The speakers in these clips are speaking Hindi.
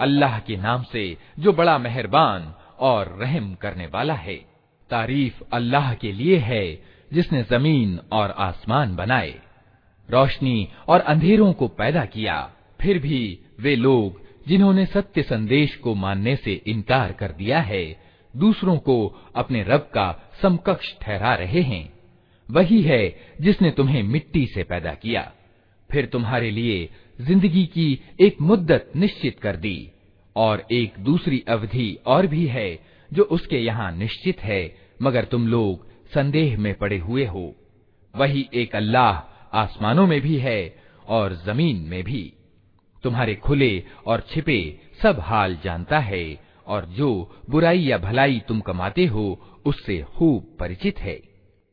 अल्लाह के नाम से जो बड़ा मेहरबान और रहम करने वाला है तारीफ अल्लाह के लिए है जिसने जमीन और आसमान बनाए रोशनी और अंधेरों को पैदा किया फिर भी वे लोग जिन्होंने सत्य संदेश को मानने से इनकार कर दिया है दूसरों को अपने रब का समकक्ष ठहरा रहे हैं। वही है जिसने तुम्हें मिट्टी से पैदा किया। फिर तुम्हारे लिए ज़िंदगी की एक मुद्दत निश्चित कर दी। और एक दूसरी अवधि और भी है जो उसके यहाँ निश्चित है, मगर तुम लोग संदेह में पड़े हुए हो। वही एक अल्लाह आसमानों में भी है और ज़मीन में भी। तुम्हारे खुले और छिपे सब हाल जानता है और जो बुराई या भलाई तुम कमाते हो उससे खूब परिचित है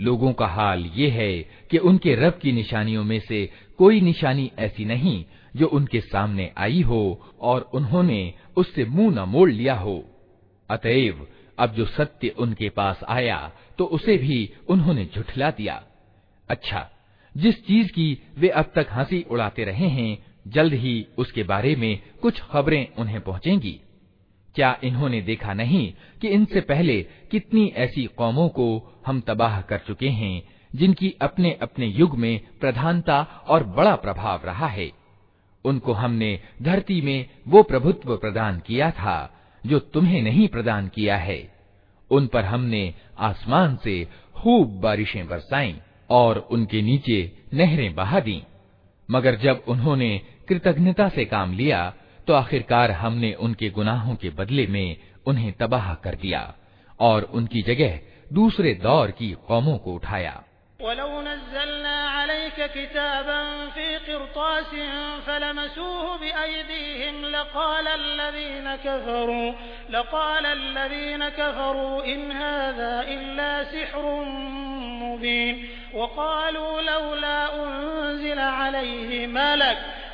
लोगों का हाल ये है कि उनके रब की निशानियों में से कोई निशानी ऐसी नहीं जो उनके सामने आई हो और उन्होंने उससे मुँह न मोड़ लिया हो। अतएव, अब जो सत्य उनके पास आया तो उसे भी उन्होंने झुठला दिया। अच्छा जिस चीज़ की वे अब तक हँसी उड़ाते रहे हैं, जल्द ही उसके बारे में कुछ खबरें उन्हें पहुंचेंगी। क्या इन्होंने देखा नहीं कि इनसे पहले कितनी ऐसी कौमों को हम तबाह कर चुके हैं, जिनकी अपने अपने युग में प्रधानता और बड़ा प्रभाव रहा है। उनको हमने धरती में वो प्रभुत्व प्रदान किया था, जो तुम्हें नहीं प्रदान किया है। उन पर हमने आसमान से खूब बारिशें बरसाई और उनके नीचे नहरें बहा दी। मगर जब उन्होंने कृतज्ञता से काम लिया तो आखिरकार हमने उनके गुनाहों के बदले में उन्हें तबाह कर दिया और उनकी जगह दूसरे दौर की कौमों को उठाया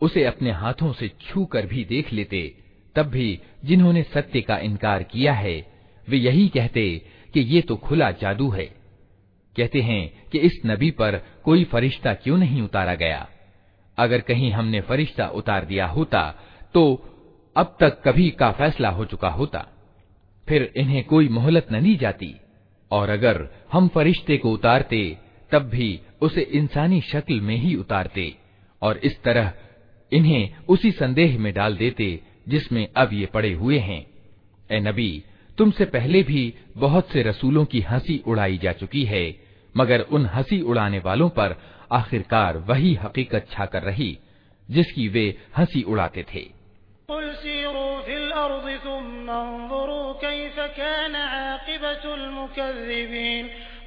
उसे अपने हाथों से छू कर भी देख लेते, तब भी जिन्होंने सत्य का इनकार किया है, वे यही कहते कि ये तो खुला जादू है। कहते हैं कि इस नबी पर कोई फरिश्ता क्यों नहीं उतारा गया? अगर कहीं हमने फरिश्ता उतार दिया होता तो अब तक कभी का फैसला हो चुका होता। फिर इन्हें कोई मोहलत न दी जाती। और अगर हम फरिश्ते को उतारते, तब भी उसे इंसानी शक्ल में ही उतारते, और इस तरह इन्हें उसी संदेह में डाल देते जिसमें अब ये पड़े हुए हैं। ए नबी, तुमसे पहले भी बहुत से रसूलों की हँसी उड़ाई जा चुकी है, मगर उन हँसी उड़ाने वालों पर आखिरकार वही हकीकत छाकर रही, जिसकी वे हँसी उड़ाते थे।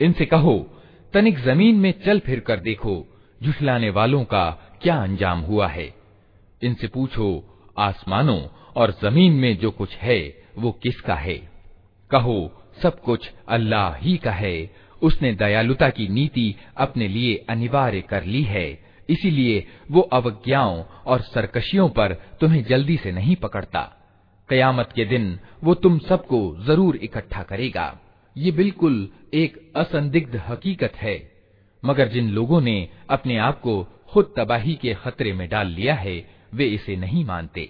इनसे कहो तनिक जमीन में चल फिर कर देखो झुठलाने वालों का क्या अंजाम हुआ है इनसे पूछो आसमानों और जमीन में जो कुछ है वो किसका है? कहो, सब कुछ अल्लाह ही का है। उसने दयालुता की नीति अपने लिए अनिवार्य कर ली है। इसीलिए वो अवज्ञाओं और सरकशियों पर तुम्हें जल्दी से नहीं पकड़ता। कयामत के दिन वो तुम सबको ज़रूर इकट्ठा करेगा। ये बिल्कुल एक असंदिग्ध हकीकत है। मगर जिन लोगों ने अपने आप को खुद तबाही के खतरे में डाल लिया है, वे इसे नहीं मानते।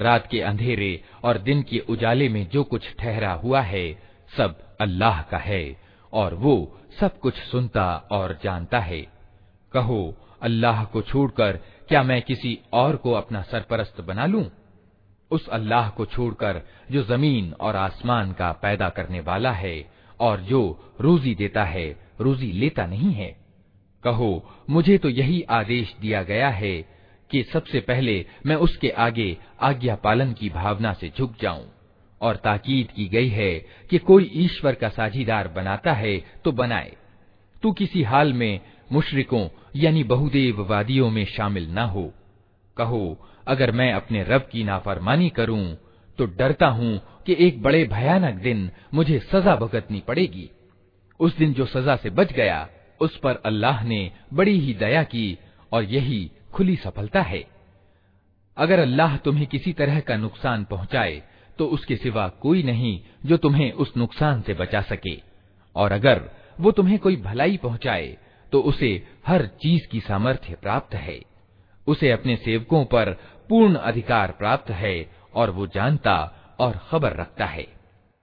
रात के अंधेरे और दिन के उजाले में जो कुछ ठहरा हुआ है सब अल्लाह का है और वो सब कुछ सुनता और जानता है। कहो, अल्लाह को छोड़कर क्या मैं किसी और को अपना सरपरस्त बना लूँ? उस अल्लाह को छोड़कर जो ज़मीन और आसमान का पैदा करने वाला है और जो रोजी देता है, रोजी लेता नहीं है। कहो, मुझे तो यही आदेश दिया गया है कि सबसे पहले मैं उसके आगे आज्ञा पालन की भावना से झुक जाऊँ। और ताकीद की गई है कि कोई ईश्वर का साझीदार बनाता है तो बनाए। तू किसी हाल में मुशरिकों यानी बहुदेववादियों में शामिल न हो। कहो, अगर मैं अपने रब की नाफरमानी करूँ तो डरता हूँ कि एक बड़े भयानक दिन मुझे सजा भुगतनी पड़ेगी। उस दिन जो सजा से बच गया, उस पर अल्लाह ने बड़ी ही दया की और यही खुली सफलता है। अगर अल्लाह तुम्हें किसी तरह का नुकसान पहुँचाए तो उसके सिवा कोई नहीं जो तुम्हें उस नुकसान से बचा सके। और अगर वो तुम्हें कोई भलाई पहुँचाए तो उसे हर चीज़ की सामर्थ्य प्राप्त है। उसे अपने सेवकों पर पूर्ण अधिकार प्राप्त है और वो जानता और खबर रखता है।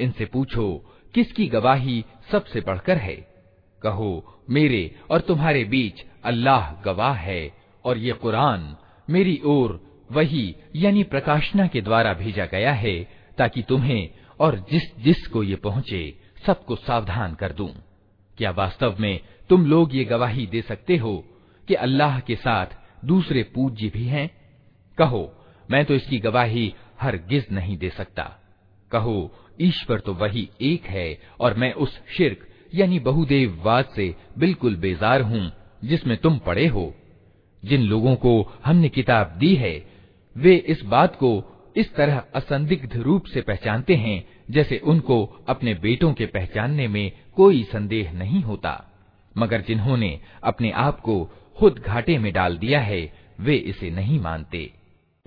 इनसे पूछो किसकी गवाही सबसे बढ़कर है कहो मेरे और तुम्हारे बीच अल्लाह गवाह है और ये कुरान मेरी ओर वही यानी प्रकाशना के द्वारा भेजा गया है ताकि तुम्हें और जिस जिस को ये पहुँचे, सबको सावधान कर दूँ। क्या वास्तव में तुम लोग ये गवाही दे सकते हो कि अल्लाह के साथ दूसरे पूज्य भी हैं? कहो, मैं तो इसकी गवाही हर गिज नहीं दे सकता कहो, ईश्वर तो वही एक है और मैं उस शिरक, यानी बहुदेववाद से बिल्कुल बेजार हूँ, जिसमें तुम पड़े हो जिन लोगों को हमने किताब दी है, वे इस बात को इस तरह असंदिग्ध रूप से पहचानते हैं, जैसे उनको अपने बेटों के पहचानने में कोई संदेह नहीं होता। मगर जिन्होंने अपने आप को खुद घाटे में डाल दिया है, वे इसे नहीं मानते।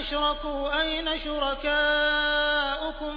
अशरकू अन शुरकाउकुम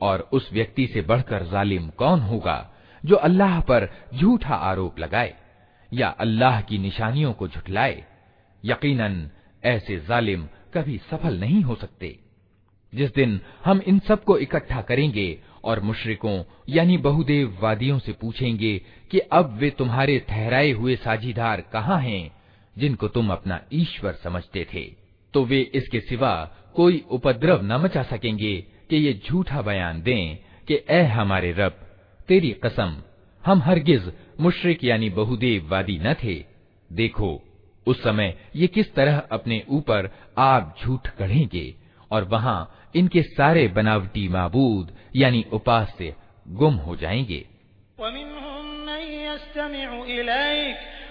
और उस व्यक्ति से बढ़कर जालिम कौन होगा जो अल्लाह पर झूठा आरोप लगाए या अल्लाह की निशानियों को झुठलाए, यकीनन ऐसे जालिम कभी सफल नहीं हो सकते। जिस दिन हम इन सबको इकट्ठा करेंगे और मुशरिकों यानी बहुदेव वादियों से पूछेंगे कि अब वे तुम्हारे ठहराए हुए साझीदार कहाँ हैं, जिनको तुम अपना ईश्वर समझते थे तो वे इसके सिवा कोई उपद्रव न मचा सकेंगे कि ये झूठा बयान दें कि ए हमारे रब तेरी कसम, हम हरगिज मुशरिक यानी बहुदेव वादी न थे। देखो, उस समय ये किस तरह अपने ऊपर आप झूठ कढ़ेंगे और वहाँ इनके सारे बनावटी माबूद यानी उपास्य गुम हो जाएँगे।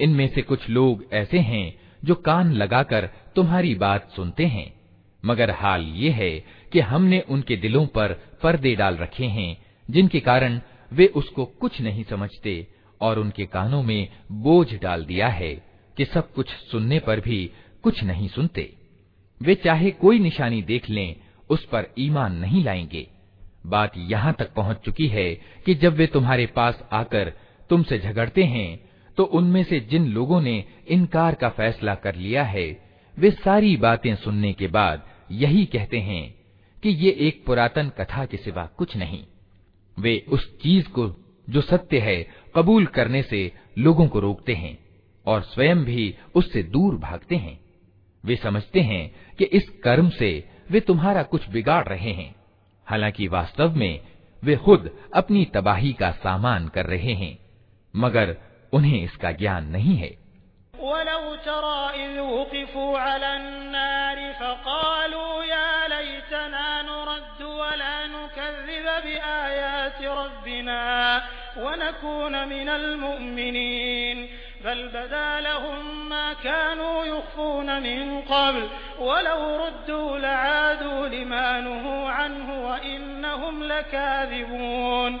इनमें से कुछ लोग ऐसे हैं जो कान लगाकर तुम्हारी बात सुनते हैं मगर हाल ये है कि हमने उनके दिलों पर पर्दे डाल रखे हैं जिनके कारण वे उसको कुछ नहीं समझते और उनके कानों में बोझ डाल दिया है कि सब कुछ सुनने पर भी कुछ नहीं सुनते वे चाहे कोई निशानी देख लें उस पर ईमान नहीं लाएँगे। बात यहाँ तक पहुँच चुकी है कि जब वे तुम्हारे पास आकर तुमसे झगड़ते हैं तो उनमें से जिन लोगों ने इनकार का फैसला कर लिया है, वे सारी बातें सुनने के बाद यही कहते हैं कि ये एक पुरातन कथा के सिवा कुछ नहीं। वे उस चीज़ को, जो सत्य है, कबूल करने से लोगों को रोकते हैं और स्वयं भी उससे दूर भागते हैं। वे समझते हैं कि इस कर्म से वे तुम्हारा कुछ बिगाड़ रहे हैं हालांकि वास्तव में वे खुद अपनी तबाही का सामान कर रहे हैं मगर उन्हें इसका ज्ञान नहीं है बल बदा लहुम मा कानू युखफून मिन क़ब्ल वलौ रुद्दू लआदू लिमा नुहू अन्हु व इन्नहुम लकाज़िबून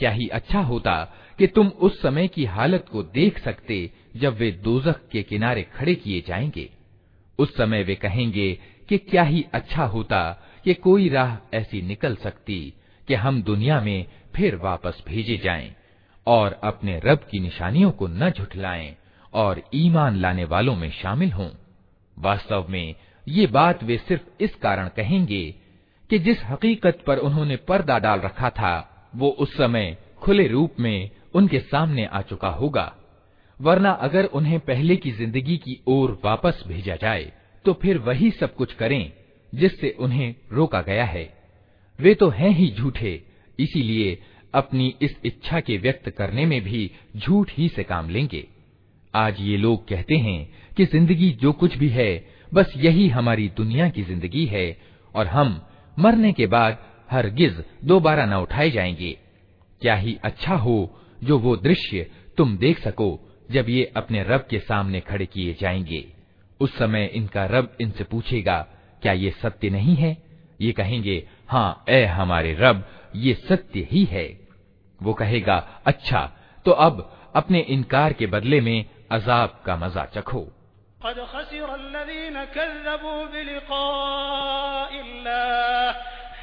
क्या ही अच्छा होता कि तुम उस समय की हालत को देख सकते जब वे दोजख के किनारे खड़े किए जाएँगे। उस समय वे कहेंगे कि क्या ही अच्छा होता कि कोई राह ऐसी निकल सकती कि हम दुनिया में फिर वापस भेजे जाएँ और अपने रब की निशानियों को न झुठलाएँ और ईमान लाने वालों में शामिल हों। वास्तव में ये बात वे सिर्फ़ इस कारण कहेंगे कि जिस हकीकत पर उन्होंने पर्दा डाल रखा था, वो उस समय खुले रूप में उनके सामने आ चुका होगा। वरना अगर उन्हें पहले की ज़िंदगी की ओर वापस भेजा जाए तो फिर वही सब कुछ करें, जिससे उन्हें रोका गया है। वे तो हैं ही झूठे, इसीलिए अपनी इस इच्छा के व्यक्त करने में भी झूठ ही से काम लेंगे। आज ये लोग कहते हैं कि ज़िंदगी जो कुछ भी है, बस यही हमारी दुनिया की ज़िंदगी है, और हम मरने के बाद हरगिज दोबारा न उठाए जाएँगे। क्या ही अच्छा हो जो वो दृश्य तुम देख सको जब ये अपने रब के सामने खड़े किए जाएँगे। उस समय इनका रब इनसे पूछेगा, क्या ये सत्य नहीं है? ये कहेंगे हाँ ए हमारे रब, ये सत्य ही है। वो कहेगा अच्छा तो अब अपने इनकार के बदले में अजाब का मज़ा चखो।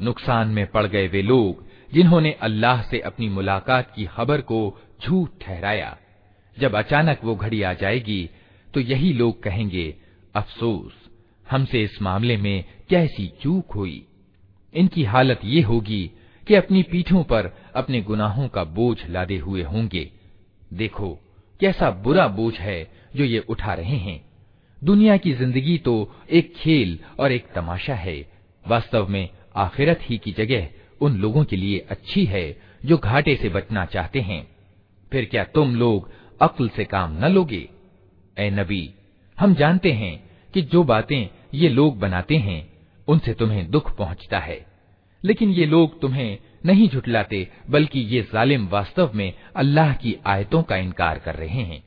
नुकसान में पड़ गए वे लोग जिन्होंने अल्लाह से अपनी मुलाकात की खबर को झूठ ठहराया। जब अचानक वो घड़ी आ जाएगी तो यही लोग कहेंगे, अफसोस, हमसे इस मामले में कैसी चूक हुई? इनकी हालत ये होगी कि अपनी पीठों पर अपने गुनाहों का बोझ लादे हुए होंगे। देखो, कैसा बुरा बोझ है जो ये उठा रहे हैं। दुनिया की ज़िंदगी तो एक खेल और एक तमाशा है। वास्तव में आखिरत ही की जगह उन लोगों के लिए अच्छी है जो घाटे से बचना चाहते हैं। फिर क्या तुम लोग अक्ल से काम न लोगे? ए नबी, हम जानते हैं कि जो बातें ये लोग बनाते हैं, उनसे तुम्हें दुख पहुँचता है। लेकिन ये लोग तुम्हें नहीं झुटलाते, बल्कि ये जालिम वास्तव में अल्लाह की आयतों का इनकार कर रहे हैं।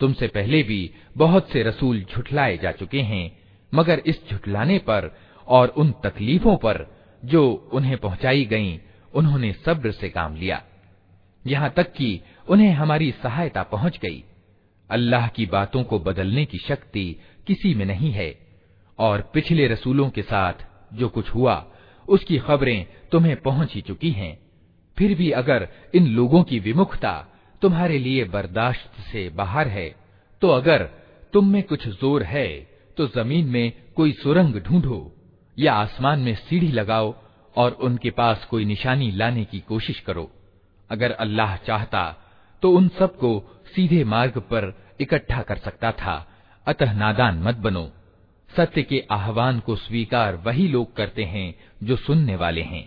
तुमसे पहले भी बहुत से रसूल झुठलाए जा चुके हैं मगर इस झुठलाने पर और उन तकलीफों पर जो उन्हें पहुंचाई गईं, उन्होंने सब्र से काम लिया यहाँ तक कि उन्हें हमारी सहायता पहुंच गई अल्लाह की बातों को बदलने की शक्ति किसी में नहीं है और पिछले रसूलों के साथ जो कुछ हुआ, उसकी खबरें तुम्हें पहुँच ही चुकी हैं। फिर भी अगर इन लोगों की विमुखता तुम्हारे लिए बर्दाश्त से बाहर है तो अगर तुम में कुछ ज़ोर है तो ज़मीन में कोई सुरंग ढूंढो, या आसमान में सीढ़ी लगाओ, और उनके पास कोई निशानी लाने की कोशिश करो। अगर अल्लाह चाहता तो उन सबको सीधे मार्ग पर इकट्ठा कर सकता था। अतः नादान मत बनो। सत्य के आह्वान को स्वीकार वही लोग करते हैं जो सुनने वाले हैं।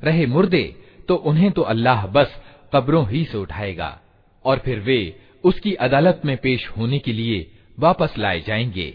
रहे मुर्दे तो उन्हें तो अल्लाह बस कब्रों ही से उठाएगा, और फिर वे उसकी अदालत में पेश होने के लिए वापस लाए जाएँगे।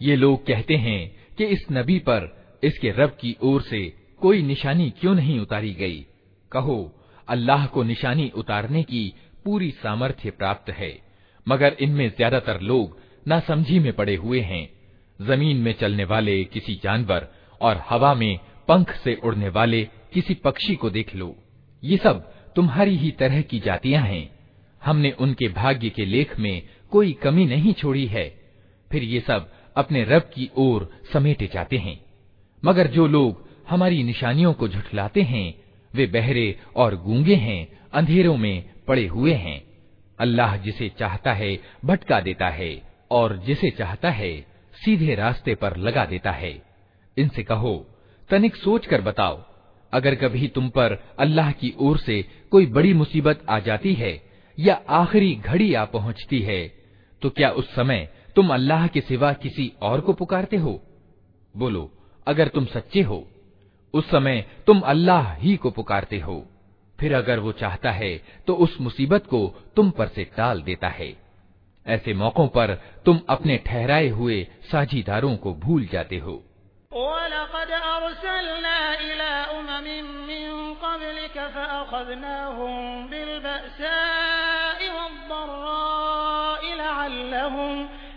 ये लोग कहते हैं कि इस नबी पर, इसके रब की ओर से कोई निशानी क्यों नहीं उतारी गई? कहो, अल्लाह को निशानी उतारने की पूरी सामर्थ्य प्राप्त है, मगर इनमें ज़्यादातर लोग नासमझी में पड़े हुए हैं। ज़मीन में चलने वाले किसी जानवर और हवा में पंख से उड़ने वाले किसी पक्षी को देख लो। ये सब तुम्हारी ही तरह की जातियाँ हैं। हमने उनके भाग्य के लेख में कोई कमी नहीं छोड़ी है। फिर ये सब अपने रब की ओर समेटे जाते हैं। मगर जो लोग हमारी निशानियों को झुठलाते हैं, वे बहरे और गूँगे हैं, अंधेरों में पड़े हुए हैं। अल्लाह जिसे चाहता है, भटका देता है, और जिसे चाहता है, सीधे रास्ते पर लगा देता है। इनसे कहो, तनिक सोच कर बताओ, अगर कभी तुम पर अल्लाह की ओर से कोई बड़ी मुसीबत आ जाती है, या आखिरी घड़ी आ पहुँचती है तो क्या उस समय तुम अल्लाह के सिवा किसी और को पुकारते हो? बोलो, अगर तुम सच्चे हो, उस समय तुम अल्लाह ही को पुकारते हो। फिर अगर वो चाहता है तो उस मुसीबत को तुम पर से टाल देता है। ऐसे मौकों पर तुम अपने ठहराए हुए साझीदारों को भूल जाते हो।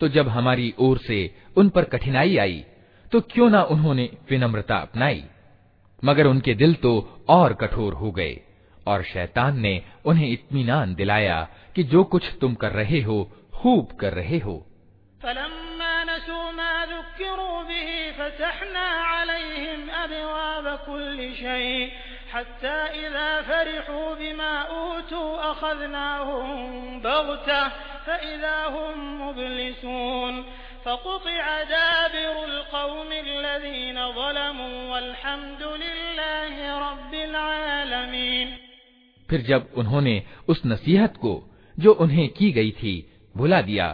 तो जब हमारी ओर से उन पर कठिनाई आई तो क्यों ना उन्होंने विनम्रता अपनाई? मगर उनके दिल तो और कठोर हो गए, और शैतान ने उन्हें इत्मीनान दिलाया कि जो कुछ तुम कर रहे हो, खूब कर रहे हो। फकुतिअ दाबिरुल कौमिल्लज़ीन ज़लमू वल्हम्दुलिल्लाहि रब्बिल आलमीन फिर जब उन्होंने उस नसीहत को जो उन्हें की गई थी भुला दिया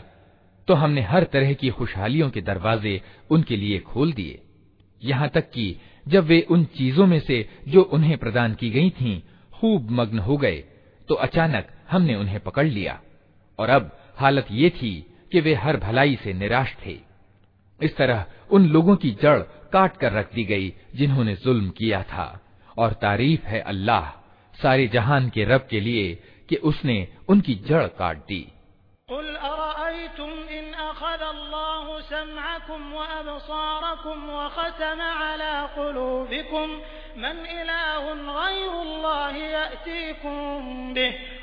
तो हमने हर तरह की खुशहालियों के दरवाजे उनके लिए खोल दिए यहाँ तक कि जब वे उन चीज़ों में से जो उन्हें प्रदान की गई थीं, खूब मग्न हो गए तो अचानक हमने उन्हें पकड़ लिया। और अब हालत ये थी कि वे हर भलाई से निराश थे। इस तरह उन लोगों की जड़ काट कर रख दी गई जिन्होंने जुल्म किया था। और तारीफ़ है अल्लाह, सारे जहान के रब के लिए कि उसने उनकी जड़ काट दी। मन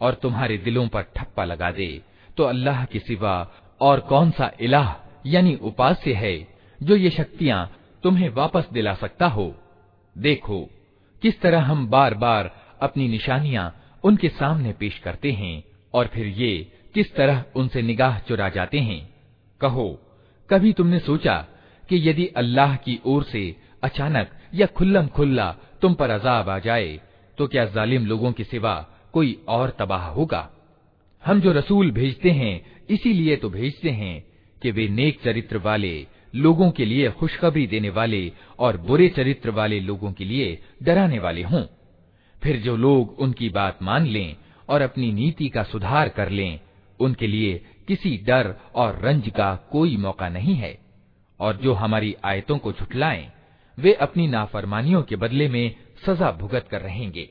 और तुम्हारे दिलों पर ठप्पा लगा दे तो अल्लाह के सिवा और कौन सा इलाह, यानी उपास्य है, जो ये शक्तियाँ तुम्हें वापस दिला सकता हो? देखो, किस तरह हम बार बार अपनी निशानियाँ उनके सामने पेश करते हैं, और फिर ये किस तरह उनसे निगाह चुरा जाते हैं? कहो, कभी तुमने सोचा कि यदि अल्लाह की ओर से अचानक या खुल्लम खुल्ला तुम पर अजाब आ जाए तो क्या जालिम लोगों के सिवा कोई और तबाह होगा। हम जो रसूल भेजते हैं, इसीलिए तो भेजते हैं कि वे नेक चरित्र वाले लोगों के लिए खुशखबरी देने वाले और बुरे चरित्र वाले लोगों के लिए डराने वाले हों। फिर जो लोग उनकी बात मान लें और अपनी नीति का सुधार कर लें, उनके लिए किसी डर और रंज का कोई मौका नहीं है। और जो हमारी आयतों को झुटलाएँ वे अपनी नाफरमानियों के बदले में सजा भुगत कर रहेंगे।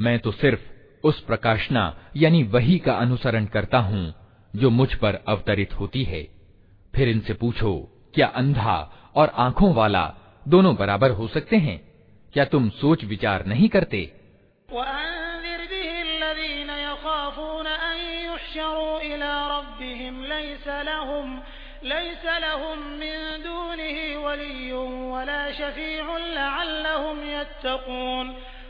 मैं तो सिर्फ़ उस प्रकाशना, यानी वही का अनुसरण करता हूँ, जो मुझ पर अवतरित होती है। फिर इनसे पूछो, क्या अंधा और आँखों वाला दोनों बराबर हो सकते हैं? क्या तुम सोच विचार नहीं करते?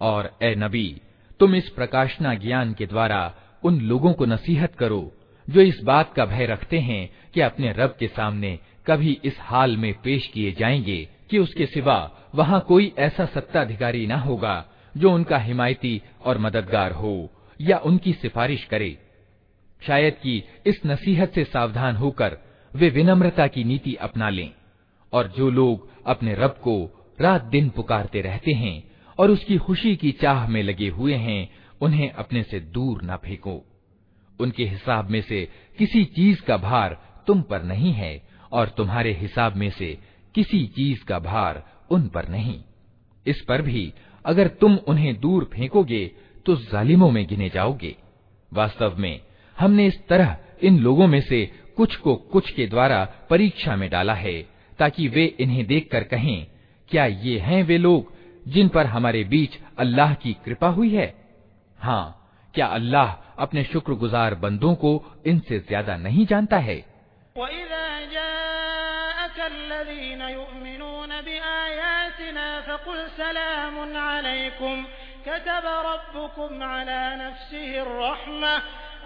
और ए नबी तुम इस प्रकाशना ज्ञान के द्वारा उन लोगों को नसीहत करो जो इस बात का भय रखते हैं कि अपने रब के सामने कभी इस हाल में पेश किए जाएंगे कि उसके सिवा वहाँ कोई ऐसा सत्ताधिकारी न होगा जो उनका हिमायती और मददगार हो, या उनकी सिफारिश करे। शायद कि इस नसीहत से सावधान होकर वे विनम्रता की नीति अपना लें, और जो लोग अपने रब को रात दिन पुकारते रहते हैं और उसकी खुशी की चाह में लगे हुए हैं, उन्हें अपने से दूर न फेंको। उनके हिसाब में से किसी चीज़ का भार तुम पर नहीं है, और तुम्हारे हिसाब में से किसी चीज़ का भार उन पर नहीं। इस पर भी अगर तुम उन्हें दूर फेंकोगे तो जालिमों में गिने जाओगे। वास्तव में, हमने इस तरह इन लोगों में से कुछ को कुछ के द्वारा परीक्षा में डाला है, ताकि वे इन्हें देखकर कहें, क्या ये हैं वे लोग जिन पर हमारे बीच अल्लाह की कृपा हुई है? हाँ क्या अल्लाह अपने शुक्रगुजार बंदों को इनसे ज़्यादा नहीं जानता है?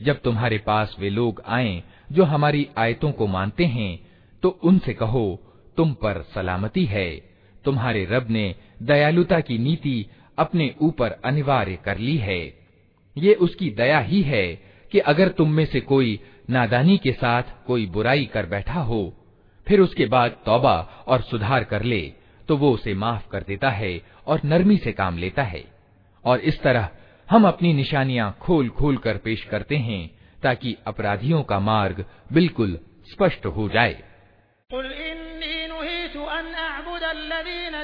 जब तुम्हारे पास वे लोग आए जो हमारी आयतों को मानते हैं तो उनसे कहो, तुम पर सलामती है। तुम्हारे रब ने दयालुता की नीति अपने ऊपर अनिवार्य कर ली है। ये उसकी दया ही है कि अगर तुम में से कोई नादानी के साथ कोई बुराई कर बैठा हो, फिर उसके बाद तौबा और सुधार कर ले तो वो उसे माफ़ कर देता है और नरमी से काम लेता है। और इस तरह हम अपनी निशानियाँ खोल खोल कर पेश करते हैं ताकि अपराधियों का मार्ग बिल्कुल स्पष्ट हो जाए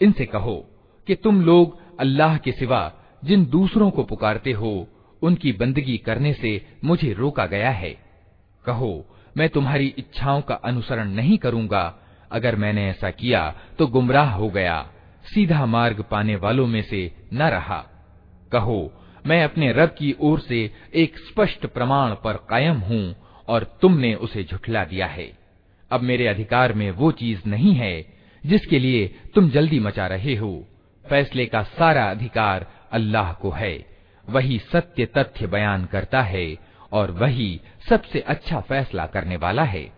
इनसे कहो कि तुम लोग अल्लाह के सिवा जिन दूसरों को पुकारते हो उनकी बंदगी करने से मुझे रोका गया है कहो मैं तुम्हारी इच्छाओं का अनुसरण नहीं करूंगा अगर मैंने ऐसा किया तो गुमराह हो गया सीधा मार्ग पाने वालों में से न रहा कहो मैं अपने रब की ओर से एक स्पष्ट प्रमाण पर कायम हूँ और तुमने उसे झुठला दिया है। अब मेरे अधिकार में वो चीज़ नहीं है जिसके लिए तुम जल्दी मचा रहे हो। फैसले का सारा अधिकार अल्लाह को है। वही सत्य तथ्य बयान करता है और वही सबसे अच्छा फैसला करने वाला है।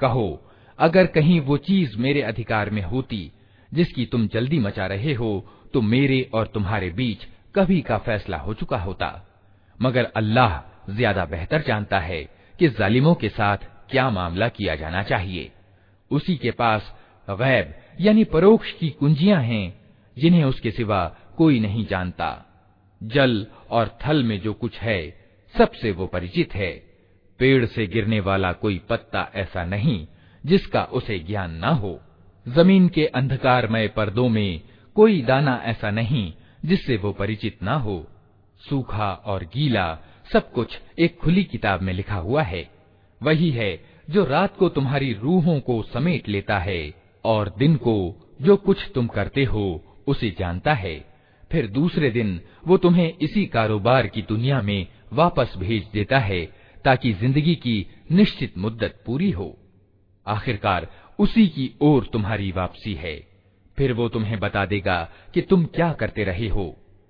कहो अगर कहीं वो चीज मेरे अधिकार में होती जिसकी तुम जल्दी मचा रहे हो तो मेरे और तुम्हारे बीच कभी का फैसला हो चुका होता मगर अल्लाह ज्यादा बेहतर जानता है कि जालिमों के साथ क्या मामला किया जाना चाहिए उसी के पास गैब, यानी परोक्ष की कुंजियाँ हैं, जिन्हें उसके सिवा कोई नहीं जानता। जल और थल में जो कुछ है, सबसे वो परिचित है। पेड़ से गिरने वाला कोई पत्ता ऐसा नहीं, जिसका उसे ज्ञान न हो। ज़मीन के अंधकारमय पर्दों में कोई दाना ऐसा नहीं, जिससे वो परिचित ना हो। सूखा और गीला सब कुछ एक खुली किताब में लिखा हुआ है। वही है जो रात को तुम्हारी रूहों को समेट लेता है और दिन को जो कुछ तुम करते हो उसे जानता है फिर दूसरे दिन वो तुम्हें इसी कारोबार की दुनिया में वापस भेज देता है ताकि जिंदगी की निश्चित मुद्दत पूरी हो आखिरकार उसी की ओर तुम्हारी वापसी है फिर वो तुम्हें बता देगा कि तुम क्या करते रहे हो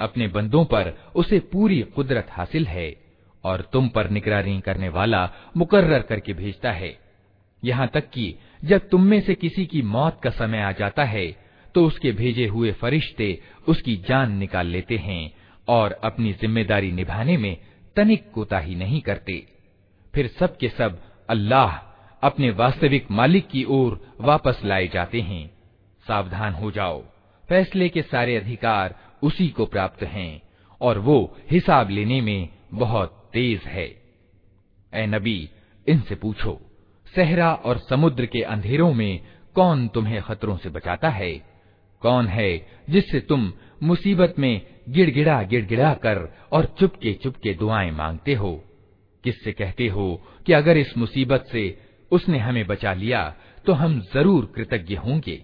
अपने बंदों पर उसे पूरी कुदरत हासिल है और तुम पर निगरानी करने वाला मुकर्र करके भेजता है यहाँ तक कि जब तुम में से किसी की मौत का समय आ जाता है तो उसके भेजे हुए फरिश्ते उसकी जान निकाल लेते हैं और अपनी ज़िम्मेदारी निभाने में तनिक कोताही नहीं करते। फिर सब के सब अल्लाह अपने वास्तविक मालिक की ओर वापस लाए जाते हैं। सावधान हो जाओ। फैसले के सारे अधिकार उसी को प्राप्त हैं और वो हिसाब लेने में बहुत तेज है। ए नबी, इनसे पूछो। सहरा और समुद्र के अंधेरों में कौन तुम्हें खतरों से बचाता है? कौन है जिससे तुम मुसीबत में गिड़गिड़ा गिड़गिड़ा कर और चुपके चुपके दुआएँ मांगते हो? किससे कहते हो कि अगर इस मुसीबत से उसने हमें बचा लिया तो हम ज़रूर कृतज्ञ होंगे?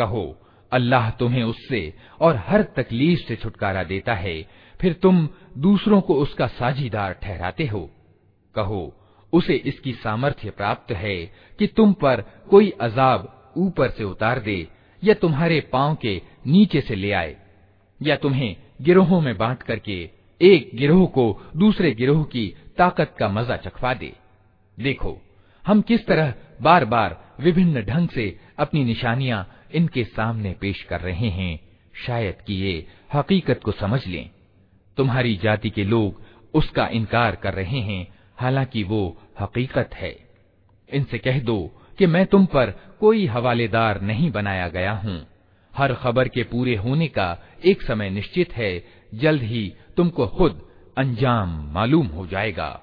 कहो, अल्लाह तुम्हें उससे और हर तकलीफ़ से छुटकारा देता है, फिर तुम दूसरों को उसका साझीदार ठहराते हो। कहो, उसे इसकी सामर्थ्य प्राप्त है कि तुम पर कोई अजाब ऊपर से उतार दे या तुम्हारे पाँव के नीचे से ले आए, या तुम्हें गिरोहों में बांट करके एक गिरोह को दूसरे गिरोह की ताकत का मज़ा चखवा दे। देखो, हम किस तरह बार बार विभिन्न ढंग से अपनी निशानियाँ इनके सामने पेश कर रहे हैं, शायद कि ये हकीकत को समझ लें। तुम्हारी जाति के लोग उसका इनकार कर रहे हैं, हालाँकि वो हकीकत है। इनसे कह दो कि मैं तुम पर कोई हवालेदार नहीं बनाया गया हूँ। हर खबर के पूरे होने का एक समय निश्चित है, जल्द ही तुमको खुद अंजाम मालूम हो जाएगा।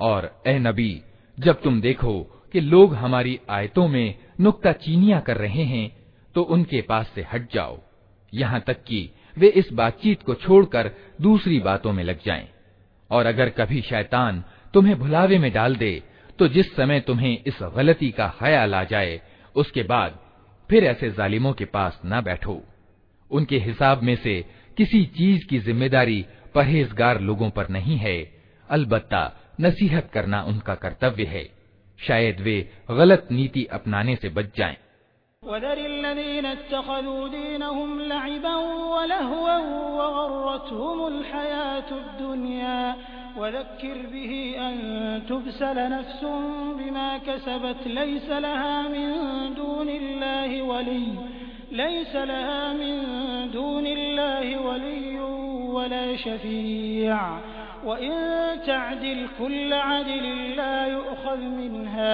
और ए नबी, जब तुम देखो कि लोग हमारी आयतों में नुकता चीनियाँ कर रहे हैं तो उनके पास से हट जाओ। यहाँ तक कि वे इस बातचीत को छोड़कर दूसरी बातों में लग जाएँ। और अगर कभी शैतान तुम्हें भुलावे में डाल दे तो जिस समय तुम्हें इस गलती का ख्याल आ जाए, उसके बाद फिर ऐसे जालिमों के पास न बैठो। उनके हिसाब में से किसी चीज़ की ज़िम्मेदारी परहेजगार लोगों पर नहीं है। अलबत्ता नसीहत करना उनका कर्तव्य है शायद वे गलत नीति अपनाने से बच जाएं। वज़क्किर बिही अन तुबसल नफ्सुम बिमा कसबत लैस लहा मिन दूनिल्लाहि वली लैस लहा मिन दूनिल्लाहि वलिय्युन वला शफीअ वइन तअदिल कुल्ल अदलिन ला युअखज़ मिनहा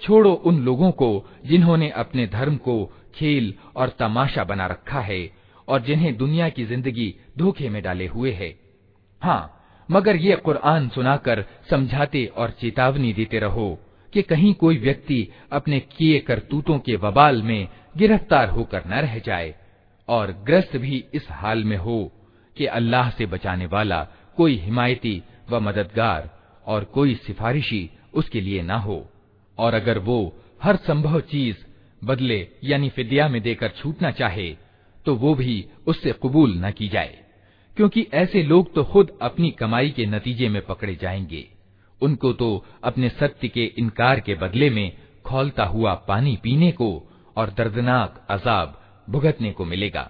छोड़ो उन लोगों को जिन्होंने अपने धर्म को खेल और तमाशा बना रखा है और जिन्हें दुनिया की जिंदगी धोखे में डाले हुए है हाँ मगर ये कुरान सुनाकर समझाते और चेतावनी देते रहो कि कहीं कोई व्यक्ति अपने किए करतूतों के वबाल में गिरफ़्तार होकर न रह जाए और ग्रस्त भी इस हाल में हो कि अल्लाह से बचाने वाला कोई हिमायती व मददगार और कोई सिफारिशी उसके लिए न हो। और अगर वो हर संभव चीज़ बदले यानी फिदिया में देकर छूटना चाहे तो वो भी उससे कबूल न की जाए। क्योंकि ऐसे लोग तो खुद अपनी कमाई के नतीजे में पकड़े जाएँगे। उनको तो अपने सत्य के इनकार के बदले में खोलता हुआ पानी पीने को और दर्दनाक अजाब भुगतने को मिलेगा।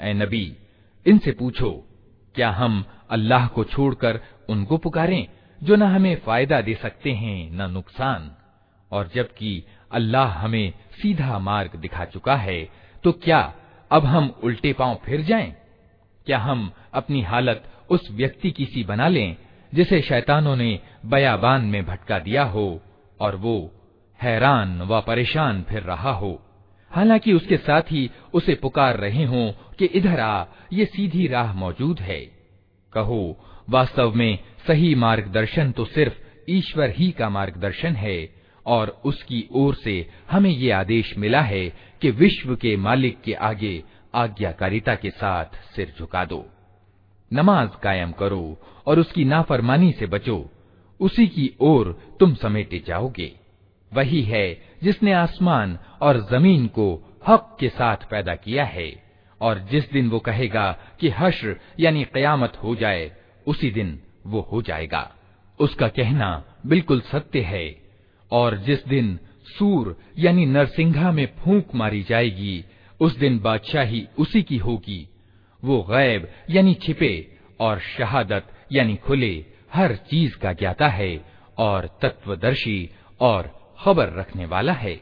ऐ नबी इनसे पूछो क्या हम अल्लाह को छोड़कर उनको पुकारें जो न हमें फायदा दे सकते हैं न नुकसान और जबकि अल्लाह हमें सीधा मार्ग दिखा चुका है तो क्या अब हम उल्टे पाँव फिर जाएँ? क्या हम अपनी हालत उस व्यक्ति की सी बना लें, जिसे शैतानों ने बयाबान में भटका दिया हो, और वो हैरान व परेशान फिर रहा हो हालाँकि उसके साथ ही उसे पुकार रहे हों कि इधर आ, ये सीधी राह मौजूद है कहो, वास्तव में सही मार्गदर्शन तो सिर्फ़ ईश्वर ही का मार्गदर्शन है और उसकी ओर से हमें ये आदेश मिला है कि विश्व के मालिक के आगे आज्ञाकारिता के साथ सिर झुका दो। नमाज़ कायम करो और उसकी नाफरमानी से बचो। उसी की ओर तुम समेटे जाओगे। वही है जिसने आसमान और ज़मीन को हक के साथ पैदा किया है और जिस दिन वो कहेगा कि हश्र यानी कयामत हो जाए, उसी दिन वो हो जाएगा। उसका कहना बिल्कुल सत्य है। और जिस दिन सूर, यानी नरसिंघा में फूंक मारी जाएगी, उस दिन बादशाही उसी की होगी। वो गैब, यानी छिपे, और शहादत, यानी खुले, हर चीज़ का ज्ञाता है, और तत्वदर्शी, और खबर रखने वाला है।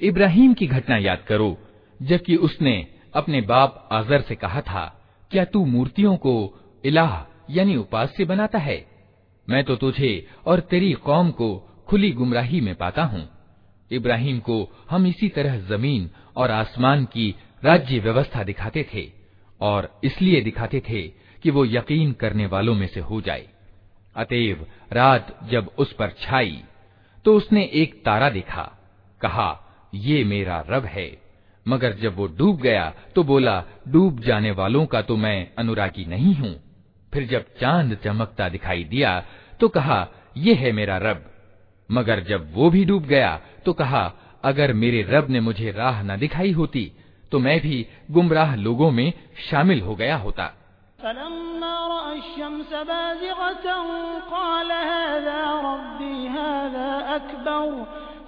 इब्राहिम की घटना याद करो जबकि उसने अपने बाप आजर से कहा था क्या तू मूर्तियों को इलाह यानी उपास्य बनाता है। मैं तो तुझे और तेरी कौम को खुली गुमराही में पाता हूँ। इब्राहिम को हम इसी तरह ज़मीन और आसमान की राज्य व्यवस्था दिखाते थे और इसलिए दिखाते थे कि वो यकीन करने वालों में से हो जाए। अतएव रात जब उस पर छाई तो उसने एक तारा देखा, कहा, ये मेरा रब है। मगर जब वो डूब गया तो बोला, डूब जाने वालों का तो मैं अनुरागी नहीं हूँ। फिर जब चांद चमकता दिखाई दिया तो कहा ये है मेरा रब मगर जब वो भी डूब गया तो कहा अगर मेरे रब ने मुझे राह न दिखाई होती तो मैं भी गुमराह लोगों में शामिल हो गया होता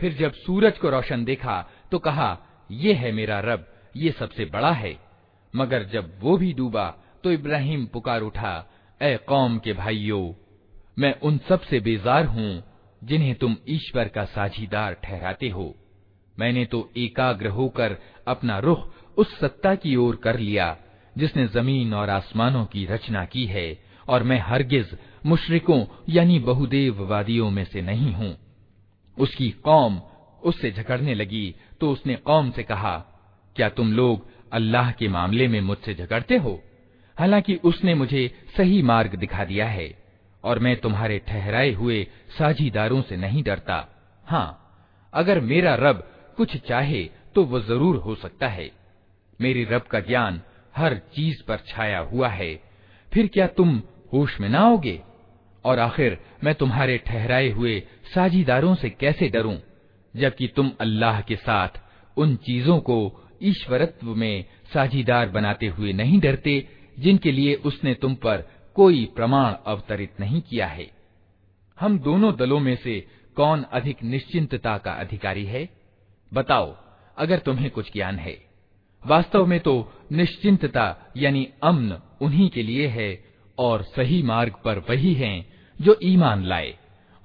फिर जब सूरज को रोशन देखा तो कहा ये है मेरा रब ये सबसे बड़ा है मगर जब वो भी डूबा तो इब्राहिम पुकार उठा ए कौम के भाइयों मैं उन सब से बेजार हूँ जिन्हें तुम ईश्वर का साझीदार ठहराते हो। मैंने तो एकाग्र होकर अपना रुख उस सत्ता की ओर कर लिया, जिसने ज़मीन और आसमानों की रचना की है, और मैं हरगिज मुशरिकों यानी बहुदेववादियों में से नहीं हूँ। उसकी कौम उससे झगड़ने लगी तो उसने कौम से कहा, क्या तुम लोग अल्लाह के मामले में मुझसे झगड़ते हो? हालाँकि उसने मुझे सही मार्ग दिखा दिया है। और मैं तुम्हारे ठहराए हुए साझीदारों से नहीं डरता। हाँ अगर मेरा रब कुछ चाहे तो वो ज़रूर हो सकता है। मेरे रब का ज्ञान हर चीज़ पर छाया हुआ है। फिर क्या तुम होश में ना आओगे? और आखिर मैं तुम्हारे ठहराए हुए साझीदारों से कैसे डरूं, जबकि तुम अल्लाह के साथ उन चीज़ों को ईश्वरत्व में साझीदार बनाते हुए नहीं डरते, जिनके लिए उसने तुम पर कोई प्रमाण अवतरित नहीं किया है। हम दोनों दलों में से कौन अधिक निश्चिंतता का अधिकारी है? बताओ, अगर तुम्हें कुछ ज्ञान है। वास्तव में तो निश्चिंतता यानी अमन उन्हीं के लिए है और सही मार्ग पर वही हैं जो ईमान लाए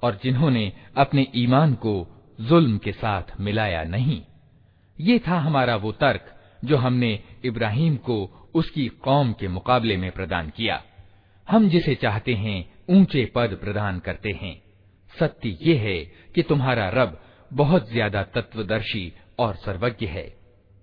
और जिन्होंने अपने ईमान को जुल्म के साथ मिलाया नहीं। ये था हमारा वो तर्क जो हमने इब्राहिम को उसकी कौम के मुकाबले में प्रदान किया। हम जिसे चाहते हैं ऊंचे पद प्रदान करते हैं। सत्य ये है कि तुम्हारा रब बहुत ज्यादा तत्वदर्शी और सर्वज्ञ है।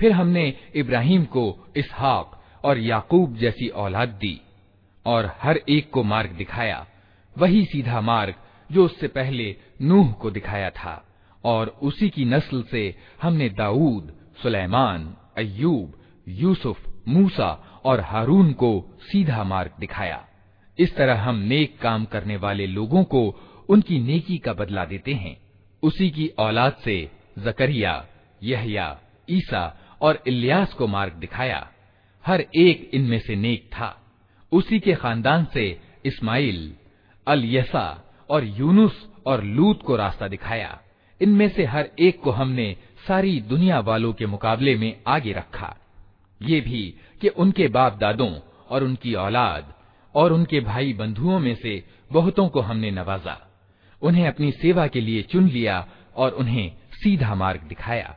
फिर हमने इब्राहिम को इसहाक और याकूब जैसी औलाद दी और हर एक को मार्ग दिखाया। वही सीधा मार्ग जो उससे पहले नूह को दिखाया था और उसी की नस्ल से हमने दाऊद, सुलेमान अयूब यूसुफ, मूसा और हारून को सीधा मार्ग दिखाया। इस तरह हम नेक काम करने वाले लोगों को उनकी नेकी का बदला देते हैं। उसी की औलाद से जकरिया, यहया, ईसा और इलियास को मार्ग दिखाया। हर एक इनमें से नेक था। उसी के खानदान से इस्माइल, अलयसा और यूनुस और लूत को रास्ता दिखाया। इनमें से हर एक को हमने सारी दुनिया वालों के मुकाबले में आगे रखा। ये भी कि उनके बाप दादों और उनकी औलाद और उनके भाई बंधुओं में से बहुतों को हमने नवाजा। उन्हें अपनी सेवा के लिए चुन लिया और उन्हें सीधा मार्ग दिखाया।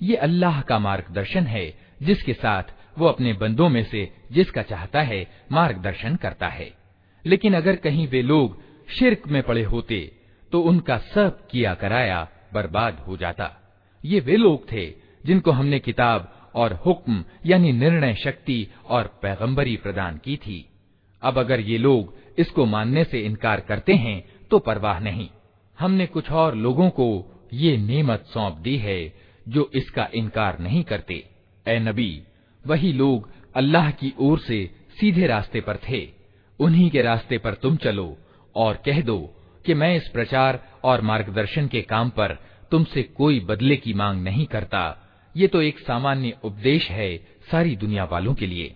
ये अल्लाह का मार्गदर्शन है जिसके साथ वो अपने बंदों में से जिसका चाहता है मार्गदर्शन करता है। लेकिन अगर कहीं वे लोग शिरक में पड़े होते तो उनका सब किया कराया बर्बाद हो जाता। ये वे लोग थे जिनको हमने किताब और हुक्म यानी निर्णय शक्ति और पैगंबरी प्रदान की थी। अब अगर ये लोग इसको मानने से इनकार करते हैं तो परवाह नहीं। हमने कुछ और लोगों को ये नेमत सौंप दी है, जो इसका इनकार नहीं करते। ए नबी वही लोग अल्लाह की ओर से सीधे रास्ते पर थे। उन्हीं के रास्ते पर तुम चलो और कह दो कि मैं इस प्रचार और मार्गदर्शन के काम पर तुमसे कोई बदले की मांग नहीं करता। ये तो एक सामान्य उपदेश है सारी दुनिया वालों के लिए।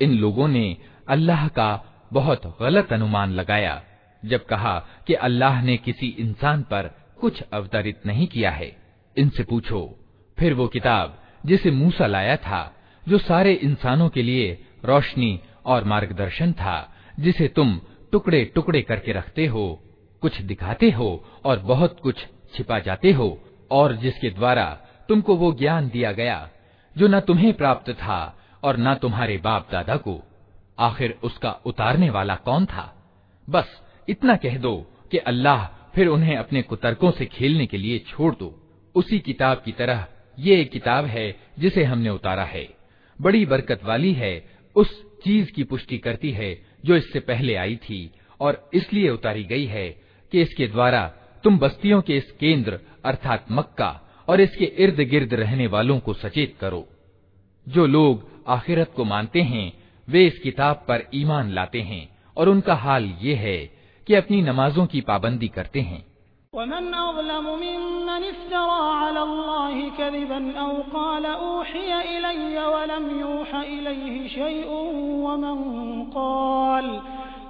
इन लोगों ने अल्लाह का बहुत गलत अनुमान लगाया जब कहा कि अल्लाह ने किसी इंसान पर कुछ अवतरित नहीं किया है, इनसे पूछो। फिर वो किताब जिसे मूसा लाया था, जो सारे इंसानों के लिए रोशनी और मार्गदर्शन था, जिसे तुम टुकड़े टुकड़े करके रखते हो, कुछ दिखाते हो और बहुत कुछ छिपा जाते हो, और जिसके द्वारा तुमको वो ज्ञान दिया गया, जो न तुम्हें प्राप्त था और न तुम्हारे बाप दादा को। आखिर उसका उतारने वाला कौन था? बस इतना कह दो कि अल्लाह फिर उन्हें अपने कुतर्कों से खेलने के लिए छोड़ दो। उसी किताब की तरह ये एक किताब है जिसे हमने उतारा है। बड़ी बरकत वाली है। उस चीज़ की पुष्टि करती है जो इससे पहले आई थी और इसलिए उतारी गई है कि इसके द्वारा तुम बस्तियों के इस केंद्र अर्थात मक्का और इसके इर्द गिर्द रहने वालों को सचेत करो। जो लोग आखिरत को मानते हैं, वे इस किताब पर ईमान लाते हैं और उनका हाल ये है कि अपनी नमाजों की पाबंदी करते हैं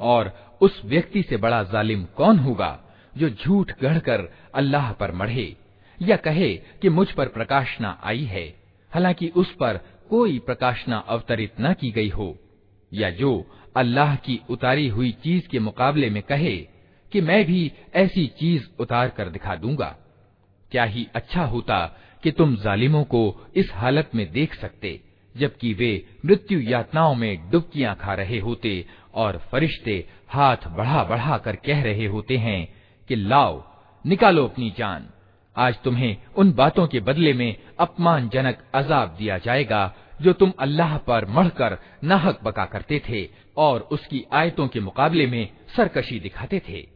और उस व्यक्ति से बड़ा जालिम कौन होगा जो झूठ गढ़कर अल्लाह पर मढ़े या कहे कि मुझ पर प्रकाशना आई है, हालाँकि उस पर कोई प्रकाशना अवतरित न की गई हो, या जो अल्लाह की उतारी हुई चीज़ के मुकाबले में कहे कि मैं भी ऐसी चीज़ उतार कर दिखा दूँगा, क्या ही अच्छा होता कि तुम जालिमों को इस हालत में देख सकते, जबकि वे मृत्यु यातनाओं में डुबकियाँ खा रहे होते और फरिश्ते हाथ बढ़ा बढ़ा कर कह रहे होते हैं कि, लाओ, निकालो अपनी जान। आज तुम्हें उन बातों के बदले में अपमानजनक अजाब दिया जाएगा, जो तुम अल्लाह पर मढ़कर नाहक बका करते थे और उसकी आयतों के मुकाबले में सरकशी दिखाते थे।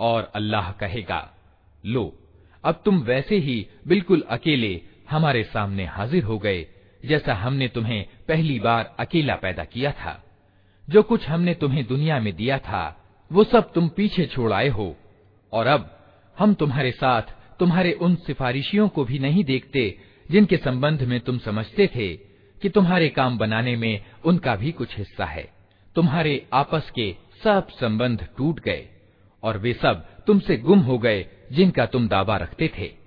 और अल्लाह कहेगा लो अब तुम वैसे ही बिल्कुल अकेले हमारे सामने हाजिर हो गए जैसा हमने तुम्हें पहली बार अकेला पैदा किया था। जो कुछ हमने तुम्हें दुनिया में दिया था, वो सब तुम पीछे छोड़ आए हो। और अब हम तुम्हारे साथ, तुम्हारे उन सिफारिशियों को भी नहीं देखते, जिनके संबंध में तुम समझते थे कि तुम्हारे काम बनाने में उनका भी कुछ हिस्सा है। तुम्हारे आपस के सब संबंध टूट गए, और वे सब तुमसे गुम हो गए, जिनका तुम दावा रखते थे।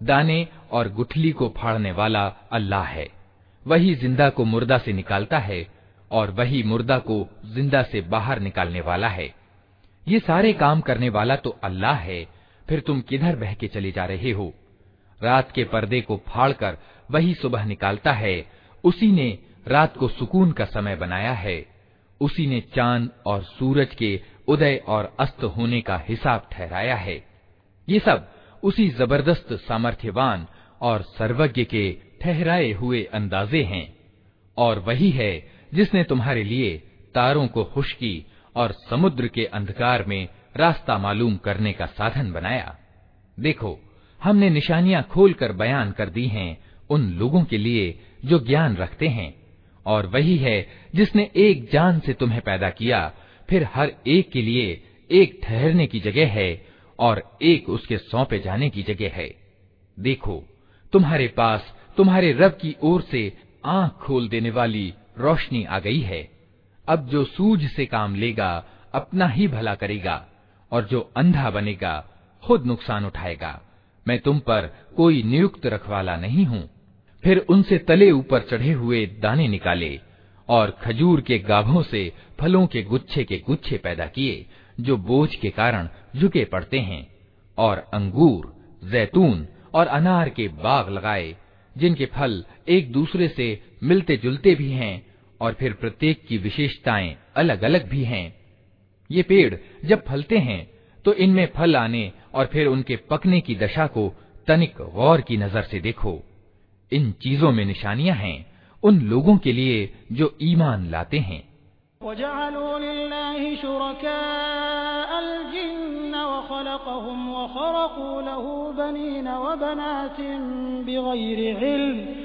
दाने और गुठली को फाड़ने वाला अल्लाह है वही जिंदा को मुर्दा से निकालता है और वही मुर्दा को जिंदा से बाहर निकालने वाला है ये सारे काम करने वाला तो अल्लाह है, फिर तुम किधर बह के चले जा रहे हो? रात के पर्दे को फाड़कर वही सुबह निकालता है, उसी ने रात को सुकून का समय बनाया है, उसी ने चाँद और सूरज के उदय और अस्त होने का हिसाब ठहराया है। ये सब उसी ज़बरदस्त सामर्थ्यवान और सर्वज्ञ के ठहराए हुए अंदाजे हैं, और वही है जिसने तुम्हारे लिए तारों को खुशकी और समुद्र के अंधकार में रास्ता मालूम करने का साधन बनाया। देखो, हमने निशानियाँ खोलकर बयान कर दी हैं उन लोगों के लिए जो ज्ञान रखते हैं, और वही है जिसने एक जान से तुम्हें पैदा किया, फिर हर एक के लिए एक ठहरने की जगह है और एक उसके सौंपे जाने की जगह है। देखो, तुम्हारे पास, तुम्हारे रब की ओर से आँख खोल देने वाली रोशनी आ गई है। अब जो सूझ से काम लेगा, अपना ही भला करेगा, और जो अंधा बनेगा, खुद नुकसान उठाएगा। मैं तुम पर कोई नियुक्त रखवाला नहीं हूँ। फिर उनसे तले ऊपर चढ़े हुए दाने निकाले, और खजूर के गाभों से फलों के गुच्छे के गुच्छे पैदा किए, जो बोझ के कारण झुके पड़ते हैं, और अंगूर, जैतून और अनार के बाग लगाए, जिनके फल एक दूसरे से मिलते जुलते भी हैं और फिर प्रत्येक की विशेषताएँ अलग अलग भी हैं। ये पेड़ जब फलते हैं तो इनमें फल आने और फिर उनके पकने की दशा को तनिक गौर की नज़र से देखो। इन चीज़ों में निशानियाँ हैं, उन लोगों के लिए जो ईमान लाते हैं। सुबहानहु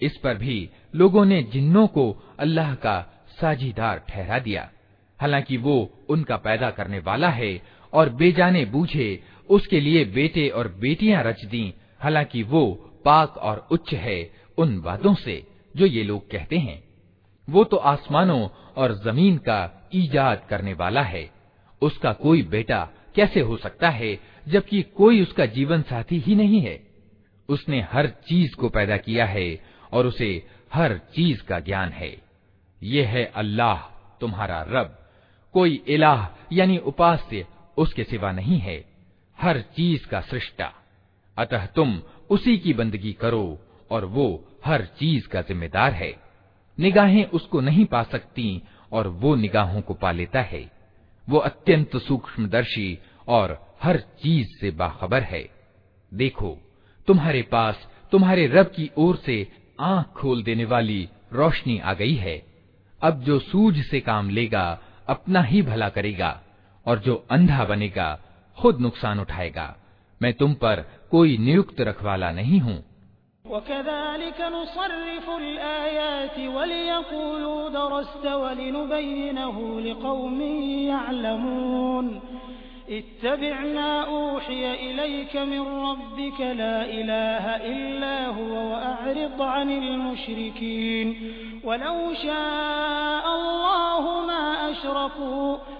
इस पर भी लोगों ने जिन्नों को अल्लाह का साझीदार ठहरा दिया हालांकि वो उनका पैदा करने वाला है और बेजाने बूझे उसके लिए बेटे और बेटियां रच दी हालांकि वो पाक और उच्च है उन बातों से जो ये लोग कहते हैं। वो तो आसमानों और ज़मीन का ईजाद करने वाला है। उसका कोई बेटा कैसे हो सकता है, जबकि कोई उसका जीवन साथी ही नहीं है? उसने हर चीज़ को पैदा किया है और उसे हर चीज़ का ज्ञान है। यह है अल्लाह, तुम्हारा रब। कोई इलाह यानी उपास्य उसके सिवा नहीं है। हर चीज़ का सृष्टा। अतः तुम उसी की बंदगी करो और वो हर चीज़ का जिम्मेदार है। निगाहें उसको नहीं पा सकती और वो निगाहों को पा लेता है। वो अत्यंत सूक्ष्मदर्शी और हर चीज़ से बाखबर है। देखो, तुम्हारे पास, तुम्हारे रब की ओर से आँख खोल देने वाली रोशनी आ गई है। अब जो सूझ से काम लेगा, अपना ही भला करेगा और जो अंधा बनेगा, खुद नुकसान उठाएगा। मैं तुम पर कोई नियुक्त रखवाला नहीं हूँ इत्तबि'मा ऊहिय इलैक मिन रब्बिक ला इलाहा इल्ला हुवा वअ'रिद अनिल मुशरिकीन वलौ शाअ अल्लाहु मा अशरकू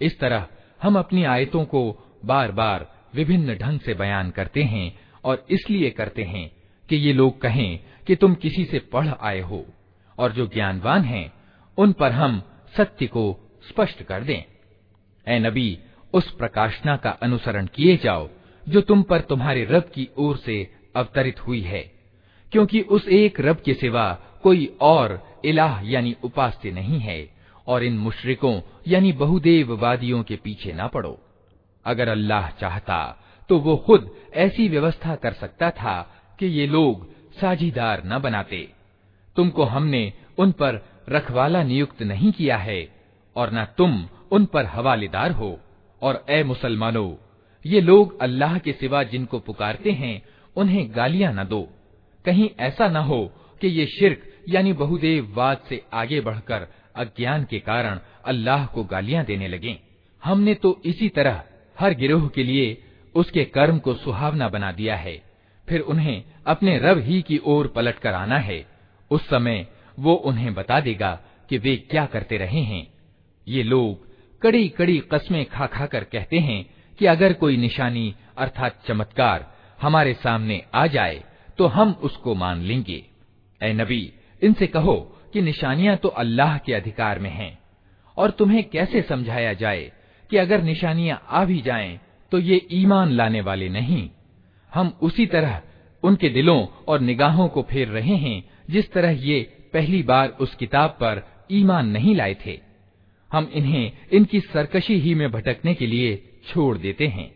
इस तरह हम अपनी आयतों को बार बार विभिन्न ढंग से बयान करते हैं और इसलिए करते हैं कि ये लोग कहें कि तुम किसी से पढ़ आए हो, और जो ज्ञानवान हैं, उन पर हम सत्य को स्पष्ट कर दें। ए नबी, उस प्रकाशना का अनुसरण किए जाओ, जो तुम पर तुम्हारे रब की ओर से अवतरित हुई है, क्योंकि उस एक रब के सिवा कोई और इलाह यानी उपास्य नहीं है, और इन मुशरिकों यानी बहुदेववादियों के पीछे ना पड़ो। अगर अल्लाह चाहता तो वो खुद ऐसी व्यवस्था कर सकता था कि ये लोग साझीदार न बनाते। तुमको हमने उन पर रखवाला नियुक्त नहीं किया है, और न तुम उन पर हवालेदार हो। और ए मुसलमानों, ये लोग अल्लाह के सिवा जिनको पुकारते हैं, उन्हें गालियाँ न दो। कहीं ऐसा न हो कि ये शिरक, यानी बहुदेववाद से आगे बढ़कर अज्ञान के कारण अल्लाह को गालियाँ देने लगे। हमने तो इसी तरह हर गिरोह के लिए उसके कर्म को सुहावना बना दिया है। फिर उन्हें अपने रब ही की ओर पलट कर आना है। उस समय वो उन्हें बता देगा कि वे क्या करते रहे हैं। ये लोग कड़ी कड़ी कस्में खा खा कर कहते हैं कि अगर कोई निशानी अर्थात चमत्कार हमारे सामने आ जाए तो हम उसको मान लेंगे। ए नबी, इनसे कहो कि निशानियाँ तो अल्लाह के अधिकार में हैं, और तुम्हें कैसे समझाया जाए कि अगर निशानियाँ आ भी जाएँ तो ये ईमान लाने वाले नहीं? हम उसी तरह उनके दिलों और निगाहों को फेर रहे हैं, जिस तरह ये पहली बार उस किताब पर ईमान नहीं लाए थे। हम इन्हें इनकी सरकशी ही में भटकने के लिए छोड़ देते हैं।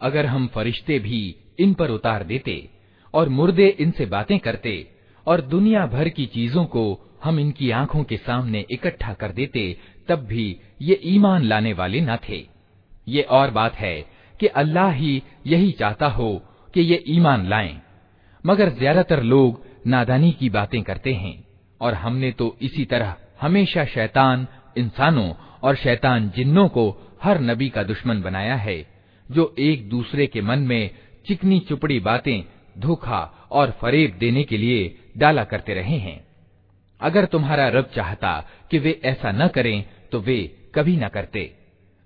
अगर हम फरिश्ते भी इन पर उतार देते और मुर्दे इनसे बातें करते और दुनिया भर की चीजों को हम इनकी आँखों के सामने इकट्ठा कर देते, तब भी ये ईमान लाने वाले न थे। ये और बात है कि अल्लाह ही यही चाहता हो कि ये ईमान लाएँ। मगर ज़्यादातर लोग नादानी की बातें करते हैं, और हमने तो इसी तरह हमेशा शैतान इंसानों और शैतान जिन्नों को हर नबी का दुश्मन बनाया है, जो एक दूसरे के मन में चिकनी चुपड़ी बातें धोखा और फरेब देने के लिए डाला करते रहे हैं। अगर तुम्हारा रब चाहता कि वे ऐसा न करें तो वे कभी न करते।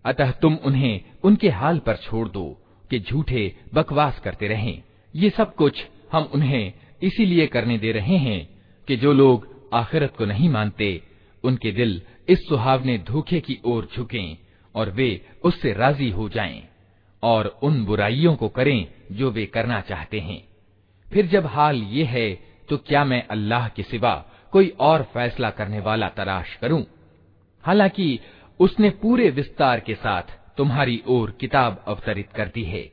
अतः तुम उन्हें उनके हाल पर छोड़ दो, कि झूठे बकवास करते रहें। ये सब कुछ हम उन्हें इसीलिए करने दे रहे हैं कि जो लोग आखिरत को नहीं मानते, उनके दिल इस सुहावने धोखे की ओर झुकें और वे उससे राज़ी हो जाएँ और उन बुराइयों को करें जो वे करना चाहते हैं। फिर जब हाल ये है तो क्या मैं अल्लाह के सिवा कोई और फैसला करने वाला तलाश करूँ। हालाँकि उसने पूरे विस्तार के साथ तुम्हारी ओर किताब अवतरित कर दी है,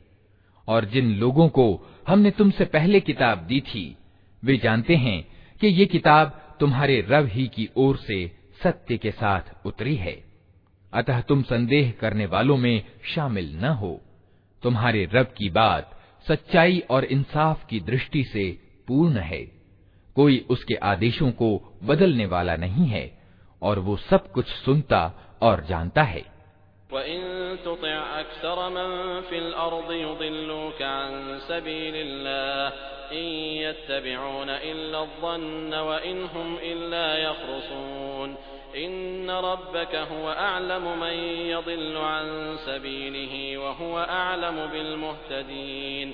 और जिन लोगों को हमने तुमसे पहले किताब दी थी, वे जानते हैं कि ये किताब तुम्हारे रब ही की ओर से सत्य के साथ उतरी है। अतः तुम संदेह करने वालों में शामिल न हो। तुम्हारे रब की बात सच्चाई और इंसाफ की दृष्टि से पूर्ण है। कोई उसके आदेशों को बदलने वाला नहीं है और वो सब कुछ सुनता और जानता है इन रब्बक हुवा अअलमु मन यदिल्लु अन सबीलिही व हुवा अअलमु बिल मुहतदीन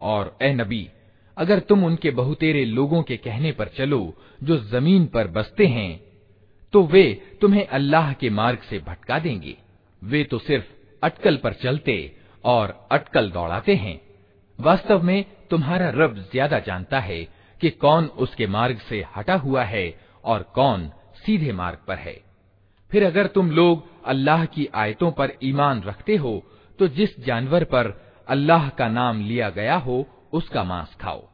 और ए नबी अगर तुम उनके बहुतेरे लोगों के कहने पर चलो जो जमीन पर बसते हैं तो वे तुम्हें अल्लाह के मार्ग से भटका देंगे वे तो सिर्फ अटकल पर चलते और अटकल दौड़ाते हैं वास्तव में तुम्हारा रब ज़्यादा जानता है कि कौन उसके मार्ग से हटा हुआ है और कौन सीधे मार्ग पर है। फिर अगर तुम लोग अल्लाह की आयतों पर ईमान रखते हो तो जिस जानवर पर अल्लाह का नाम लिया गया हो, उसका मांस खाओ।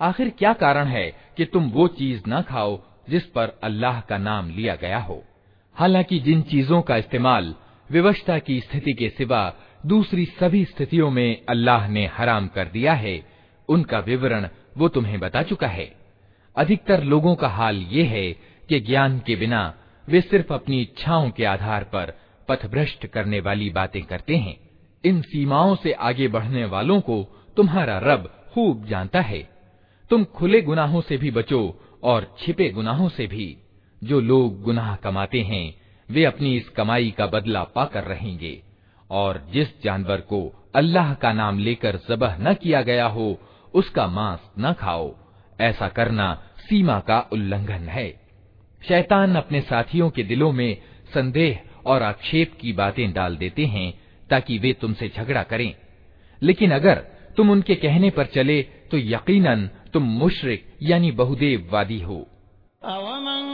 आखिर क्या कारण है कि तुम वो चीज़ न खाओ जिस पर अल्लाह का नाम लिया गया हो? हालाँकि जिन चीज़ों का इस्तेमाल विवशता की स्थिति के सिवा दूसरी सभी स्थितियों में अल्लाह ने हराम कर दिया है। उनका विवरण वो तुम्हें बता चुका है। अधिकतर लोगों का हाल ये है कि ज्ञान के बिना वे सिर्फ़ अपनी इच्छाओं के आधार पर पथभ्रष्ट करने वाली बातें करते हैं। इन सीमाओं से आगे बढ़ने वालों को तुम्हारा रब खूब जानता है। तुम खुले गुनाहों से भी बचो और छिपे गुनाहों से भी। जो लोग गुनाह कमाते हैं, वे अपनी इस कमाई का बदला पाकर रहेंगे। और जिस जानवर को अल्लाह का नाम लेकर जबह न किया गया हो, उसका मांस न खाओ। ऐसा करना सीमा का उल्लंघन है। शैतान अपने साथियों के दिलों में संदेह और आक्षेप की बातें डाल देते हैं, ताकि वे तुमसे झगड़ा करें। लेकिन अगर तुम उनके कहने पर चले तो यकीनन तुम मुशरिक यानी बहुदेववादी हो। अवमन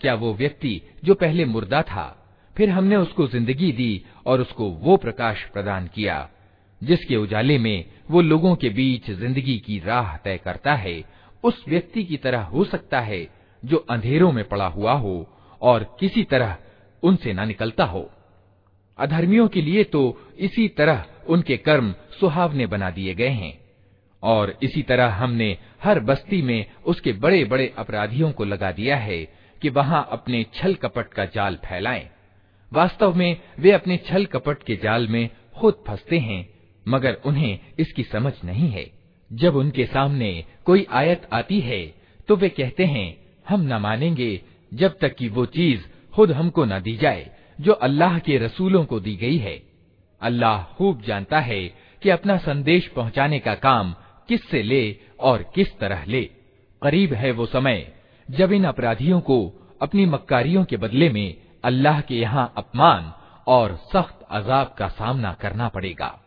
क्या वो व्यक्ति जो पहले मुर्दा था फिर हमने उसको जिंदगी दी और उसको वो प्रकाश प्रदान किया जिसके उजाले में वो लोगों के बीच जिंदगी की राह तय करता है उस व्यक्ति की तरह हो सकता है जो अंधेरों में पड़ा हुआ हो और किसी तरह उनसे न निकलता हो। अधर्मियों के लिए तो इसी तरह उनके कर्म सुहावने बना दिए गए हैं। और इसी तरह हमने हर बस्ती में उसके बड़े बड़े अपराधियों को लगा दिया है कि वहाँ अपने छल कपट का जाल फैलाएँ। वास्तव में वे अपने छल कपट के जाल में खुद फंसते हैं, मगर उन्हें इसकी समझ नहीं है। जब उनके सामने कोई आयत आती है तो वे कहते हैं, हम न मानेंगे जब तक कि वो चीज़ खुद हमको न दी जाए, जो अल्लाह के रसूलों को दी गई है। अल्लाह खूब जानता है कि अपना संदेश पहुँचाने का काम किससे ले और किस तरह ले। करीब है वो समय, जब इन अपराधियों को अपनी मक्कारियों के बदले में अल्लाह के यहाँ अपमान और सख्त अजाब का सामना करना पड़ेगा।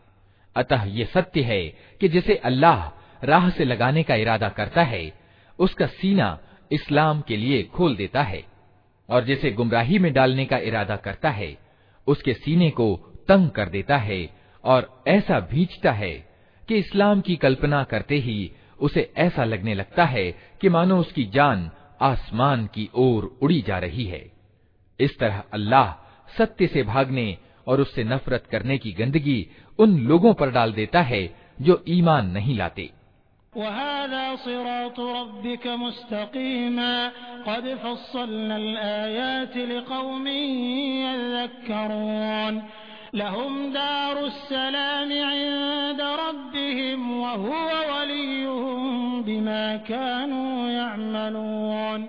अतः ये सत्य है कि जिसे अल्लाह राह से लगाने का इरादा करता है, उसका सीना इस्लाम के लिए खोल देता है और जिसे गुमराही में डालने का इरादा करता है, उसके सीने को तंग कर देता है और ऐसा भींचता है कि इस्लाम की कल्पना करते ही उसे ऐसा लगने लगता है कि मानो उसकी जान आसमान की ओर उड़ी जा रही है। इस तरह अल्लाह सत्य से भागने और उससे नफरत करने की गंदगी उन लोगों पर डाल देता है जो ईमान नहीं लाते लहुम दारुस्सलाम इंद रब्बिहिम व हुवा वलियुहुम बिमा कानू यअमलून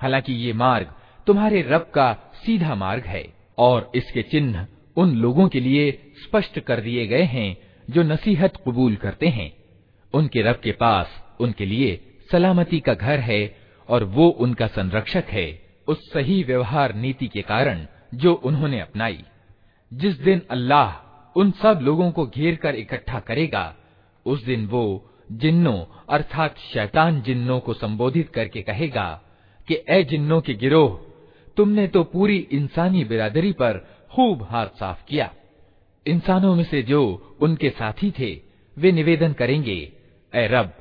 हालांकि ये मार्ग तुम्हारे रब का सीधा मार्ग है और इसके चिन्ह उन लोगों के लिए स्पष्ट कर दिए गए हैं जो नसीहत कबूल करते हैं उनके रब के पास उनके लिए सलामती का घर है और वो उनका संरक्षक है उस सही व्यवहार नीति के कारण जो उन्होंने अपनाई। जिस दिन अल्लाह उन सब लोगों को घेर कर इकट्ठा करेगा, उस दिन वो जिन्नों अर्थात शैतान जिन्नों को संबोधित करके कहेगा कि, ए जिन्नों के गिरोह, तुमने तो पूरी इंसानी बिरादरी पर खूब हाथ साफ़ किया। इंसानों में से जो उनके साथी थे, वे निवेदन करेंगे, ए रब,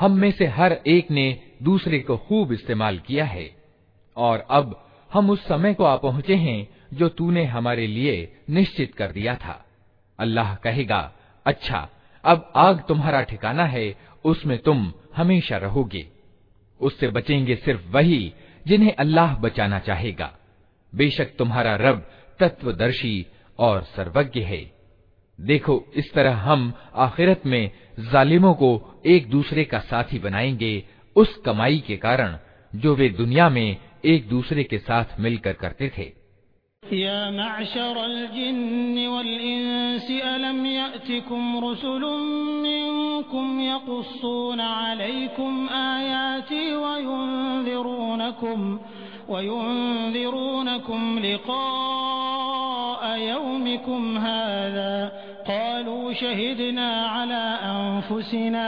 हम में से हर एक ने दूसरे को खूब इस्तेमाल किया है। और अब हम उस समय को आ पहुँचे हैं जो तूने हमारे लिए निश्चित कर दिया था। अल्लाह कहेगा अच्छा अब आग तुम्हारा ठिकाना है, उसमें तुम हमेशा रहोगे। उससे बचेंगे सिर्फ़ वही जिन्हें अल्लाह बचाना चाहेगा। बेशक तुम्हारा रब तत्वदर्शी और सर्वज्ञ है। देखो, इस तरह हम आखिरत में जालिमों को एक दूसरे का साथी बनाएँगे उस कमाई के कारण जो वे दुनिया में एक दूसरे के साथ मिलकर करते थे या अलम यअतिकुम रुसुलुम मिनकुम यकुस्सून अलैकुम आयाति वयुनज़िरूनकुम वयुनज़िरूनकुम लिक़ाअ यौमिकुम हाज़ा क़ालू शहिदना अला अनफुसिना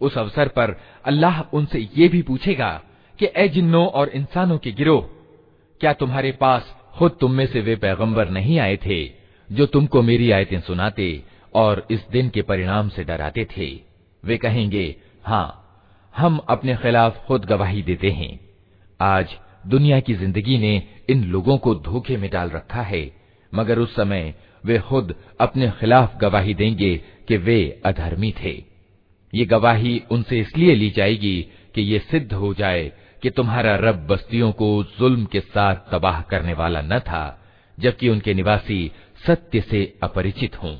उस अवसर पर अल्लाह उनसे ये भी पूछेगा कि ए जिन्नों और इंसानों के गिरोह क्या तुम्हारे पास खुद तुम में से वे पैगंबर नहीं आए थे जो तुमको मेरी आयतें सुनाते और इस दिन के परिणाम से डराते थे वे कहेंगे हाँ हम अपने खिलाफ खुद गवाही देते हैं। आज दुनिया की ज़िंदगी ने इन लोगों को धोखे में डाल रखा है, मगर उस समय वे खुद अपने खिलाफ गवाही देंगे कि वे अधर्मी थे। ये गवाही उनसे इसलिए ली जाएगी कि ये सिद्ध हो जाए कि तुम्हारा रब बस्तियों को जुल्म के साथ तबाह करने वाला न था, जबकि उनके निवासी सत्य से अपरिचित हों।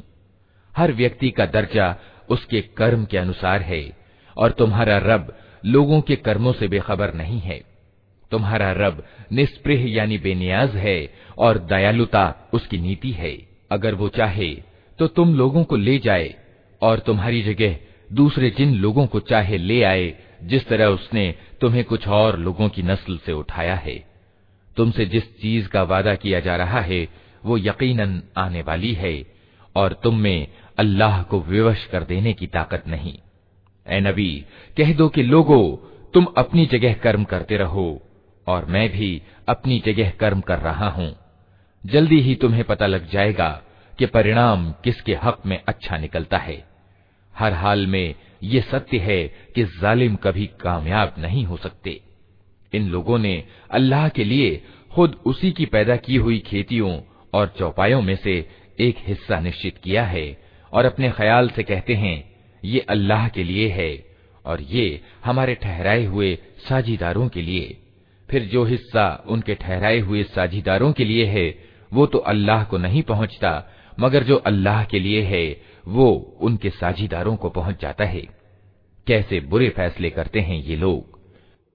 हर व्यक्ति का दर्जा उसके कर्म के अनुसार है। और तुम्हारा रब लोगों के कर्मों से बेखबर नहीं है। तुम्हारा रब निष्प्रिय यानी बेनियाज है और दयालुता उसकी नीति है। अगर वो चाहे तो तुम लोगों को ले जाए और तुम्हारी जगह दूसरे जिन लोगों को चाहे ले आए, जिस तरह उसने तुम्हें कुछ और लोगों की नस्ल से उठाया है। तुमसे जिस चीज़ का वादा किया जा रहा है, वो यकीनन आने वाली है और तुम में अल्लाह को विवश कर देने की ताकत नहीं। ए नबी, कह दो कि लोगो, तुम अपनी जगह कर्म करते रहो, और मैं भी अपनी जगह कर्म कर रहा हूँ। जल्दी ही तुम्हें पता लग जाएगा कि परिणाम किसके हक में अच्छा निकलता है। हर हाल में ये सत्य है कि जालिम कभी कामयाब नहीं हो सकते। इन लोगों ने अल्लाह के लिए खुद उसी की पैदा की हुई खेतियों और चौपायों में से एक हिस्सा निश्चित किया है, और अपने ख्याल से कहते हैं ये अल्लाह के लिए है और ये हमारे ठहराए हुए साझीदारों के लिए फिर जो हिस्सा उनके ठहराए हुए साझीदारों के लिए है वो तो अल्लाह को नहीं पहुंचता मगर जो अल्लाह के लिए है वो उनके साझीदारों को पहुंच जाता है कैसे बुरे फैसले करते हैं ये लोग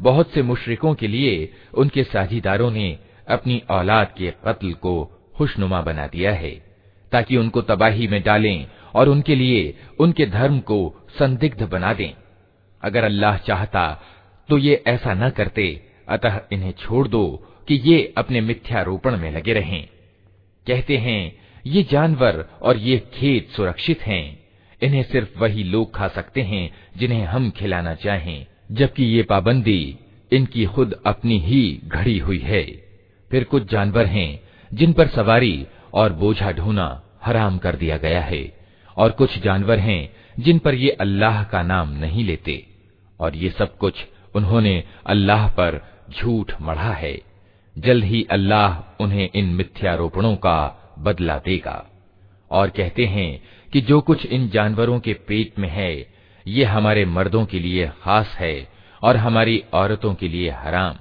बहुत से मुशरिकों के लिए उनके साझीदारों ने अपनी औलाद के कत्ल को खुशनुमा बना दिया है, ताकि उनको तबाही में डालें और उनके लिए उनके धर्म को संदिग्ध बना दें। अगर अल्लाह चाहता तो ये ऐसा न करते, अतः इन्हें छोड़ दो कि ये अपने मिथ्यारोपण में लगे रहें। कहते हैं, ये जानवर और ये खेत सुरक्षित हैं, इन्हें सिर्फ़ वही लोग खा सकते हैं जिन्हें हम खिलाना चाहें। जबकि ये पाबंदी इनकी खुद अपनी ही घड़ी हुई है। फिर कुछ जानवर हैं जिन पर सवारी और बोझा ढोना हराम कर दिया गया है, और कुछ जानवर हैं जिन पर ये अल्लाह का नाम नहीं लेते, और ये सब कुछ उन्होंने अल्लाह पर झूठ मढ़ा है। जल्द ही अल्लाह उन्हें इन मिथ्यारोपणों का बदला देगा। और कहते हैं कि जो कुछ इन जानवरों के पेट में है ये हमारे मर्दों के लिए खास है और हमारी औरतों के लिए हराम।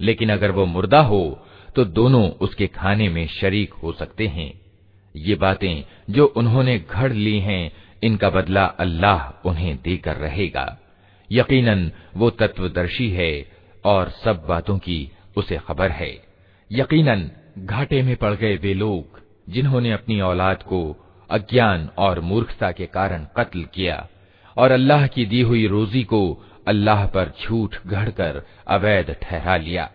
लेकिन अगर वो मुर्दा हो तो दोनों उसके खाने में शरीक हो सकते हैं। ये बातें जो उन्होंने घड़ ली हैं, इनका बदला अल्लाह उन्हें देकर रहेगा। यकीनन वो तत्वदर्शी है और सब बातों की उसे खबर है। यकीनन घाटे में पड़ गए वे लोग, जिन्होंने अपनी औलाद को अज्ञान और मूर्खता के कारण कत्ल किया और अल्लाह की दी हुई रोजी को अल्लाह पर झूठ गढ़कर अवैध ठहरा लिया।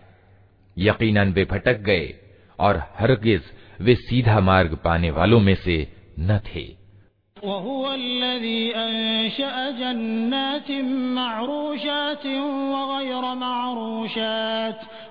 यकीनन वे भटक गए और हरगिज वे सीधा मार्ग पाने वालों में से न थे। जन्नात मरूशात वगैर मरूशात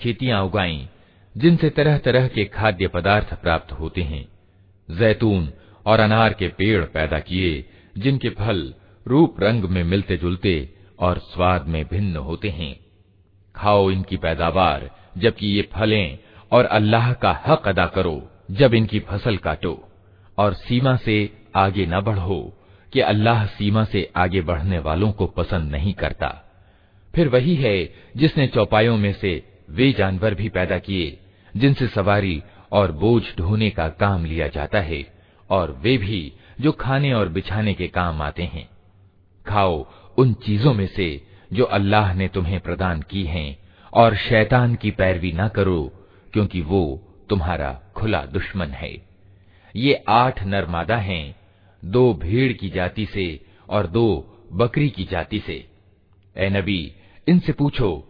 खेतियाँ उगाई, जिनसे तरह तरह के खाद्य पदार्थ प्राप्त होते हैं। जैतून और अनार के पेड़ पैदा किए, जिनके फल रूप रंग में मिलते जुलते और स्वाद में भिन्न होते हैं। खाओ इनकी पैदावार, जबकि ये फलें और अल्लाह का हक अदा करो, जब इनकी फ़सल काटो। और सीमा से आगे न बढ़ो, कि अल्लाह सीमा से आगे बढ़ने वालों को पसंद नहीं करता। फिर वही है जिसने चौपायों में से वे जानवर भी पैदा किए, जिनसे सवारी और बोझ ढोने का काम लिया जाता है, और वे भी जो खाने और बिछाने के काम आते हैं। खाओ उन चीज़ों में से जो अल्लाह ने तुम्हें प्रदान की हैं, और शैतान की पैरवी ना करो, क्योंकि वो तुम्हारा खुला दुश्मन है। ये आठ नरमादा हैं, दो भीड़ की जाति से और दो बकरी की जाति से। ए नबी, इनसे पूछो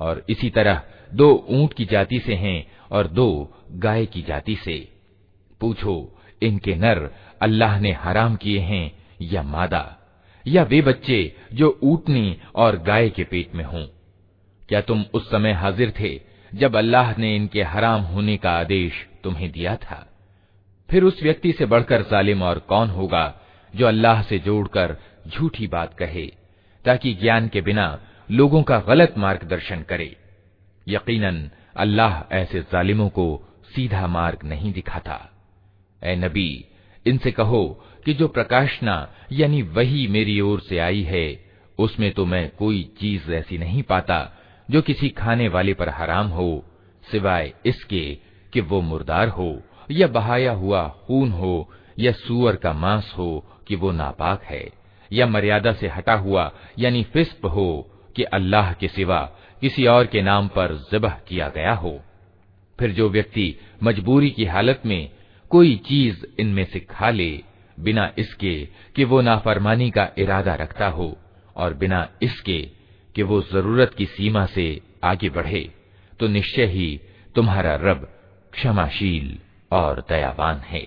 और इसी तरह दो ऊंट की जाति से हैं और दो गाय की जाति से पूछो इनके नर अल्लाह ने हराम किए हैं या मादा, या वे बच्चे जो ऊटनी और गाय के पेट में हों। क्या तुम उस समय हाजिर थे जब अल्लाह ने इनके हराम होने का आदेश तुम्हें दिया था? फिर उस व्यक्ति से बढ़कर जालिम और कौन होगा जो अल्लाह से जोड़कर झूठी बात कहे, ताकि ज्ञान के बिना लोगों का गलत मार्गदर्शन करे। यकीनन, अल्लाह ऐसे जालिमों को सीधा मार्ग नहीं दिखाता। ए नबी, इनसे कहो कि जो प्रकाशना, यानी वही मेरी ओर से आई है, उसमें तो मैं कोई चीज़ ऐसी नहीं पाता, जो किसी खाने वाले पर हराम हो, सिवाय इसके कि वो मुर्दार हो, या बहाया हुआ खून हो, या सुअर का मांस हो कि वो नापाक है, या मर्यादा से हटा हुआ, यानी फिस्प हो कि अल्लाह के सिवा किसी और के नाम पर जबह किया गया हो। फिर जो व्यक्ति मजबूरी की हालत में कोई चीज इनमें से खा ले बिना इसके कि वो नाफरमानी का इरादा रखता हो और बिना इसके कि वो जरूरत की सीमा से आगे बढ़े तो निश्चय ही तुम्हारा रब क्षमाशील और दयावान है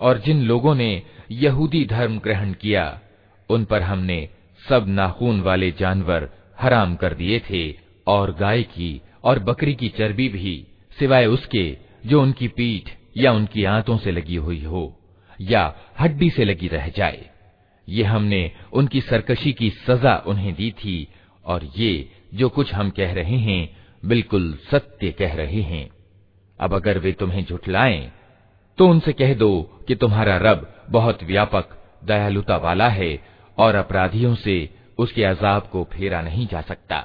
और जिन लोगों ने यहूदी धर्म ग्रहण किया उन पर हमने सब नाखून वाले जानवर हराम कर दिए थे, और गाय की और बकरी की चर्बी भी, सिवाय उसके, जो उनकी पीठ या उनकी आंतों से लगी हुई हो, या हड्डी से लगी रह जाए। ये हमने उनकी सरकशी की सजा उन्हें दी थी, और ये जो कुछ हम कह रहे हैं, बिल्कुल सत्य कह रहे हैं। अब अगर वे तुम्हें झुठलाएँ तो उनसे कह दो कि तुम्हारा रब बहुत व्यापक, दयालुता वाला है और अपराधियों से उसके अजाब को फेरा नहीं जा सकता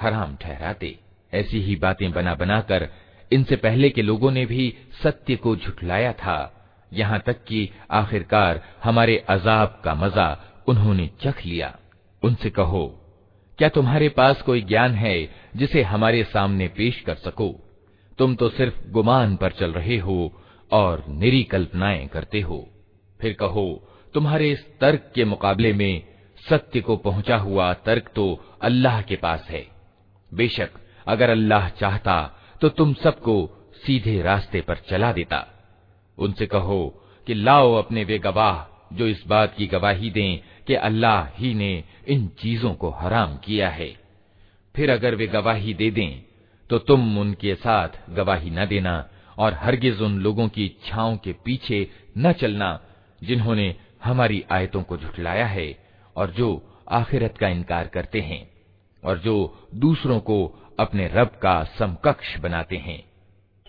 हराम ठहराते। ऐसी ही बातें बना बनाकर इनसे पहले के लोगों ने भी सत्य को झुठलाया था। यहाँ तक कि आखिरकार हमारे अजाब का मज़ा उन्होंने चख लिया। उनसे कहो, क्या तुम्हारे पास कोई ज्ञान है जिसे हमारे सामने पेश कर सको? तुम तो सिर्फ़ गुमान पर चल रहे हो और निरी कल्पनाएँ करते हो। फिर कहो, तुम्हारे इस तर्क के मुकाबले में सत्य को पहुँचा हुआ तर्क तो अल्लाह के पास है। बेशक, अगर अल्लाह चाहता तो तुम सबको सीधे रास्ते पर चला देता। उनसे कहो कि लाओ अपने वे गवाह जो इस बात की गवाही दें कि अल्लाह ही ने इन चीज़ों को हराम किया है। फिर अगर वे गवाही दे दें तो तुम उनके साथ गवाही न देना और हरगिज उन लोगों की इच्छाओं के पीछे न चलना जिन्होंने हमारी आयतों को झुठलाया है और जो आखिरत का इनकार करते हैं। और जो दूसरों को अपने रब का समकक्ष बनाते हैं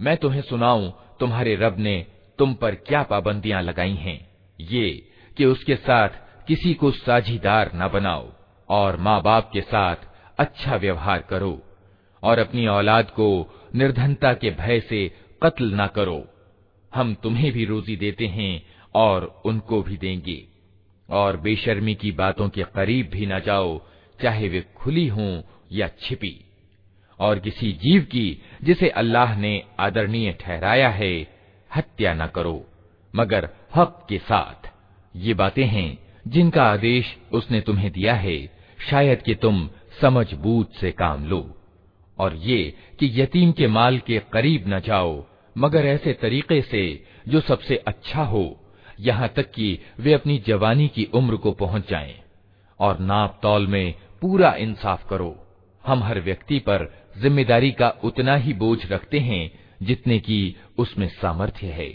मैं तुम्हें सुनाऊं, तुम्हारे रब ने तुम पर क्या पाबंदियाँ लगाई हैं। ये कि उसके साथ किसी को साझीदार न बनाओ और माँ बाप के साथ अच्छा व्यवहार करो और अपनी औलाद को निर्धनता के भय से कत्ल न करो। हम तुम्हें भी रोजी देते हैं और उनको भी देंगे। और बेशर्मी की बातों के करीब भी न जाओ, चाहे वे खुली हों या छिपी। और किसी जीव की, जिसे अल्लाह ने आदरणीय ठहराया है, हत्या न करो। मगर हक के साथ। ये बातें हैं जिनका आदेश उसने तुम्हें दिया है। शायद कि तुम समझ बूझ से काम लो। और ये कि यतीम के माल के करीब न जाओ, मगर ऐसे तरीके से जो सबसे अच्छा हो, यहाँ तक कि वे अपनी जवानी की उम्र को पहुँच जाएँ। और नाप तौल में पूरा इंसाफ करो। हम हर व्यक्ति पर जिम्मेदारी का उतना ही बोझ रखते हैं जितने की उसमें सामर्थ्य है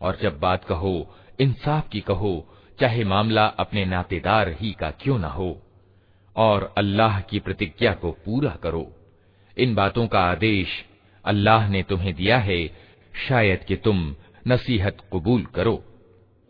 और जब बात कहो इंसाफ की कहो चाहे मामला अपने नातेदार ही का क्यों ना हो और अल्लाह की प्रतिज्ञा को पूरा करो इन बातों का आदेश अल्लाह ने तुम्हें दिया है शायद कि तुम नसीहत कबूल करो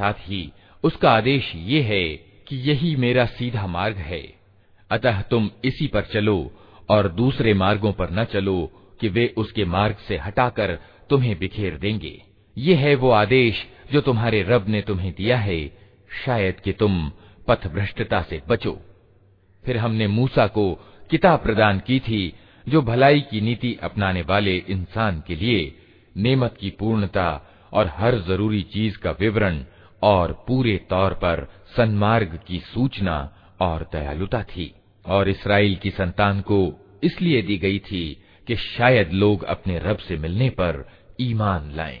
साथ ही उसका आदेश ये है कि यही मेरा सीधा मार्ग है। अतः तुम इसी पर चलो और दूसरे मार्गों पर न चलो कि वे उसके मार्ग से हटाकर तुम्हें बिखेर देंगे। ये है वो आदेश जो तुम्हारे रब ने तुम्हें दिया है। शायद कि तुम पथभ्रष्टता से बचो। फिर हमने मूसा को किताब प्रदान की थी, जो भलाई की नीति अपनाने वाले इंसान के लिए नेमत की पूर्णता और हर ज़रूरी चीज़ का विवरण और पूरे तौर पर सन्मार्ग की सूचना और दयालुता थी और इसराइल की संतान को इसलिए दी गई थी कि शायद लोग अपने रब से मिलने पर ईमान लाएँ।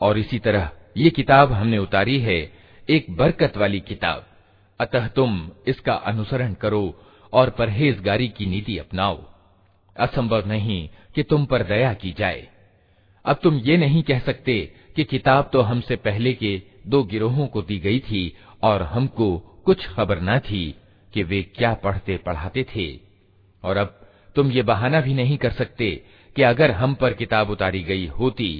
और इसी तरह ये किताब हमने उतारी है एक बरकत वाली किताब अतः तुम इसका अनुसरण करो और परहेजगारी की नीति अपनाओ असंभव नहीं कि तुम पर दया की जाए अब तुम ये नहीं कह सकते कि किताब तो हमसे पहले के दो गिरोहों को दी गई थी और हमको कुछ खबर न थी कि वे क्या पढ़ते पढ़ाते थे। और अब तुम ये बहाना भी नहीं कर सकते कि अगर हम पर किताब उतारी गई होती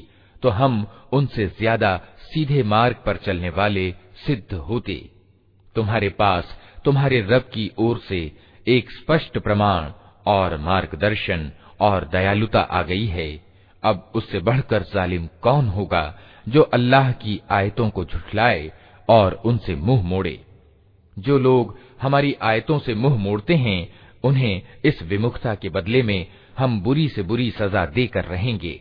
तो हम उनसे ज़्यादा सीधे मार्ग पर चलने वाले सिद्ध होते। तुम्हारे पास, तुम्हारे रब की ओर से एक स्पष्ट प्रमाण और मार्गदर्शन और दयालुता आ गई है। अब उससे बढ़कर जालिम कौन होगा जो अल्लाह की आयतों को झुठलाए और उनसे मुंह मोड़े जो लोग हमारी आयतों से मुंह मोड़ते हैं उन्हें इस विमुखता के बदले में हम बुरी से बुरी सजा देकर रहेंगे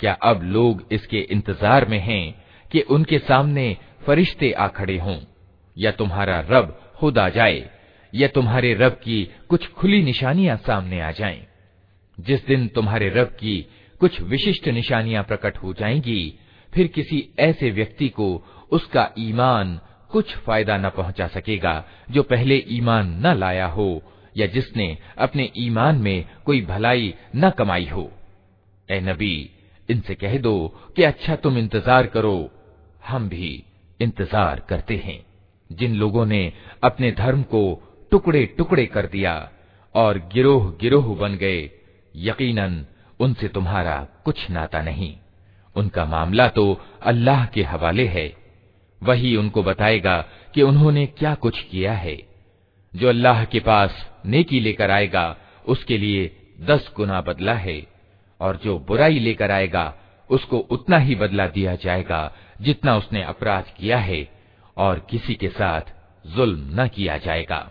क्या अब लोग इसके इंतजार में हैं कि उनके सामने फरिश्ते आ खड़े हों या तुम्हारा रब खुद जाए, या तुम्हारे रब की कुछ खुली निशानियाँ सामने आ जाएँ। जिस दिन तुम्हारे रब की कुछ विशिष्ट निशानियाँ प्रकट हो जाएँगी, फिर किसी ऐसे व्यक्ति को उसका ईमान कुछ फ़ायदा न पहुँचा सकेगा, जो पहले ईमान न लाया हो, या जिसने अपने ईमान में कोई भलाई न कमाई हो ए नबी, इनसे कह दो कि अच्छा तुम इंतज़ार करो, हम भी इंतज़ार करते हैं जिन लोगों ने अपने धर्म को टुकड़े टुकड़े कर दिया और गिरोह गिरोह बन गए, यकीनन उनसे तुम्हारा कुछ नाता नहीं। उनका मामला तो अल्लाह के हवाले है। वही उनको बताएगा कि उन्होंने क्या कुछ किया है। जो अल्लाह के पास नेकी लेकर आएगा, उसके लिए दस गुना बदला है, और जो बुराई लेकर आएगा, उसको उतना ही बदला दिया जाएगा जितना उसने अपराध किया है। और किसी के साथ जुल्म न किया जाएगा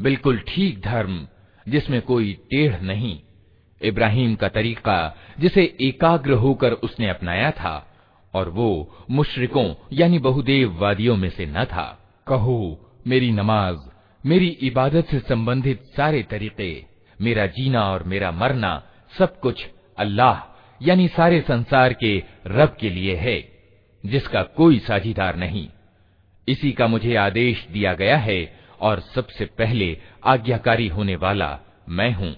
बिल्कुल ठीक धर्म, जिसमें कोई टेढ़ नहीं। इब्राहिम का तरीका, जिसे एकाग्र होकर उसने अपनाया था, और वो मुशरिकों, यानी बहुदेव वादियों में से न था। कहो, मेरी नमाज़, मेरी इबादत से संबंधित सारे तरीके, मेरा जीना और मेरा मरना, सब कुछ अल्लाह, यानी सारे संसार के रब के लिए है, जिसका कोई साझीदार नहीं। इसी का मुझे आदेश दिया गया है और सबसे पहले आज्ञाकारी होने वाला मैं हूँ।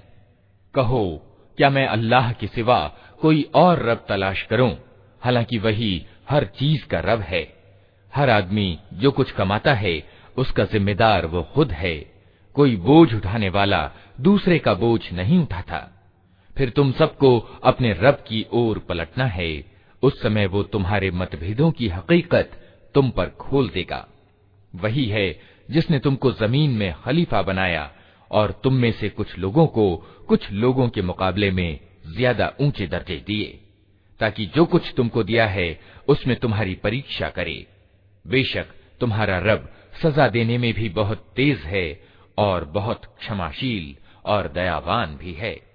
कहो, क्या मैं अल्लाह के सिवा कोई और रब तलाश करूँ? हालाँकि वही हर चीज़ का रब है। हर आदमी जो कुछ कमाता है, उसका जिम्मेदार वो खुद है। कोई बोझ उठाने वाला दूसरे का बोझ नहीं उठाता। फिर तुम सबको अपने रब की ओर पलटना है। उस समय वो तुम्हारे मतभेदों की हकीकत तुम पर खोल देगा। वही है जिसने तुमको ज़मीन में खलीफा बनाया और तुम में से कुछ लोगों को कुछ लोगों के मुकाबले में ज़्यादा ऊँचे दर्जे दिए, ताकि जो कुछ तुमको दिया है, उसमें तुम्हारी परीक्षा करे। बेशक तुम्हारा रब सजा देने में भी बहुत तेज है और बहुत क्षमाशील और दयावान भी है।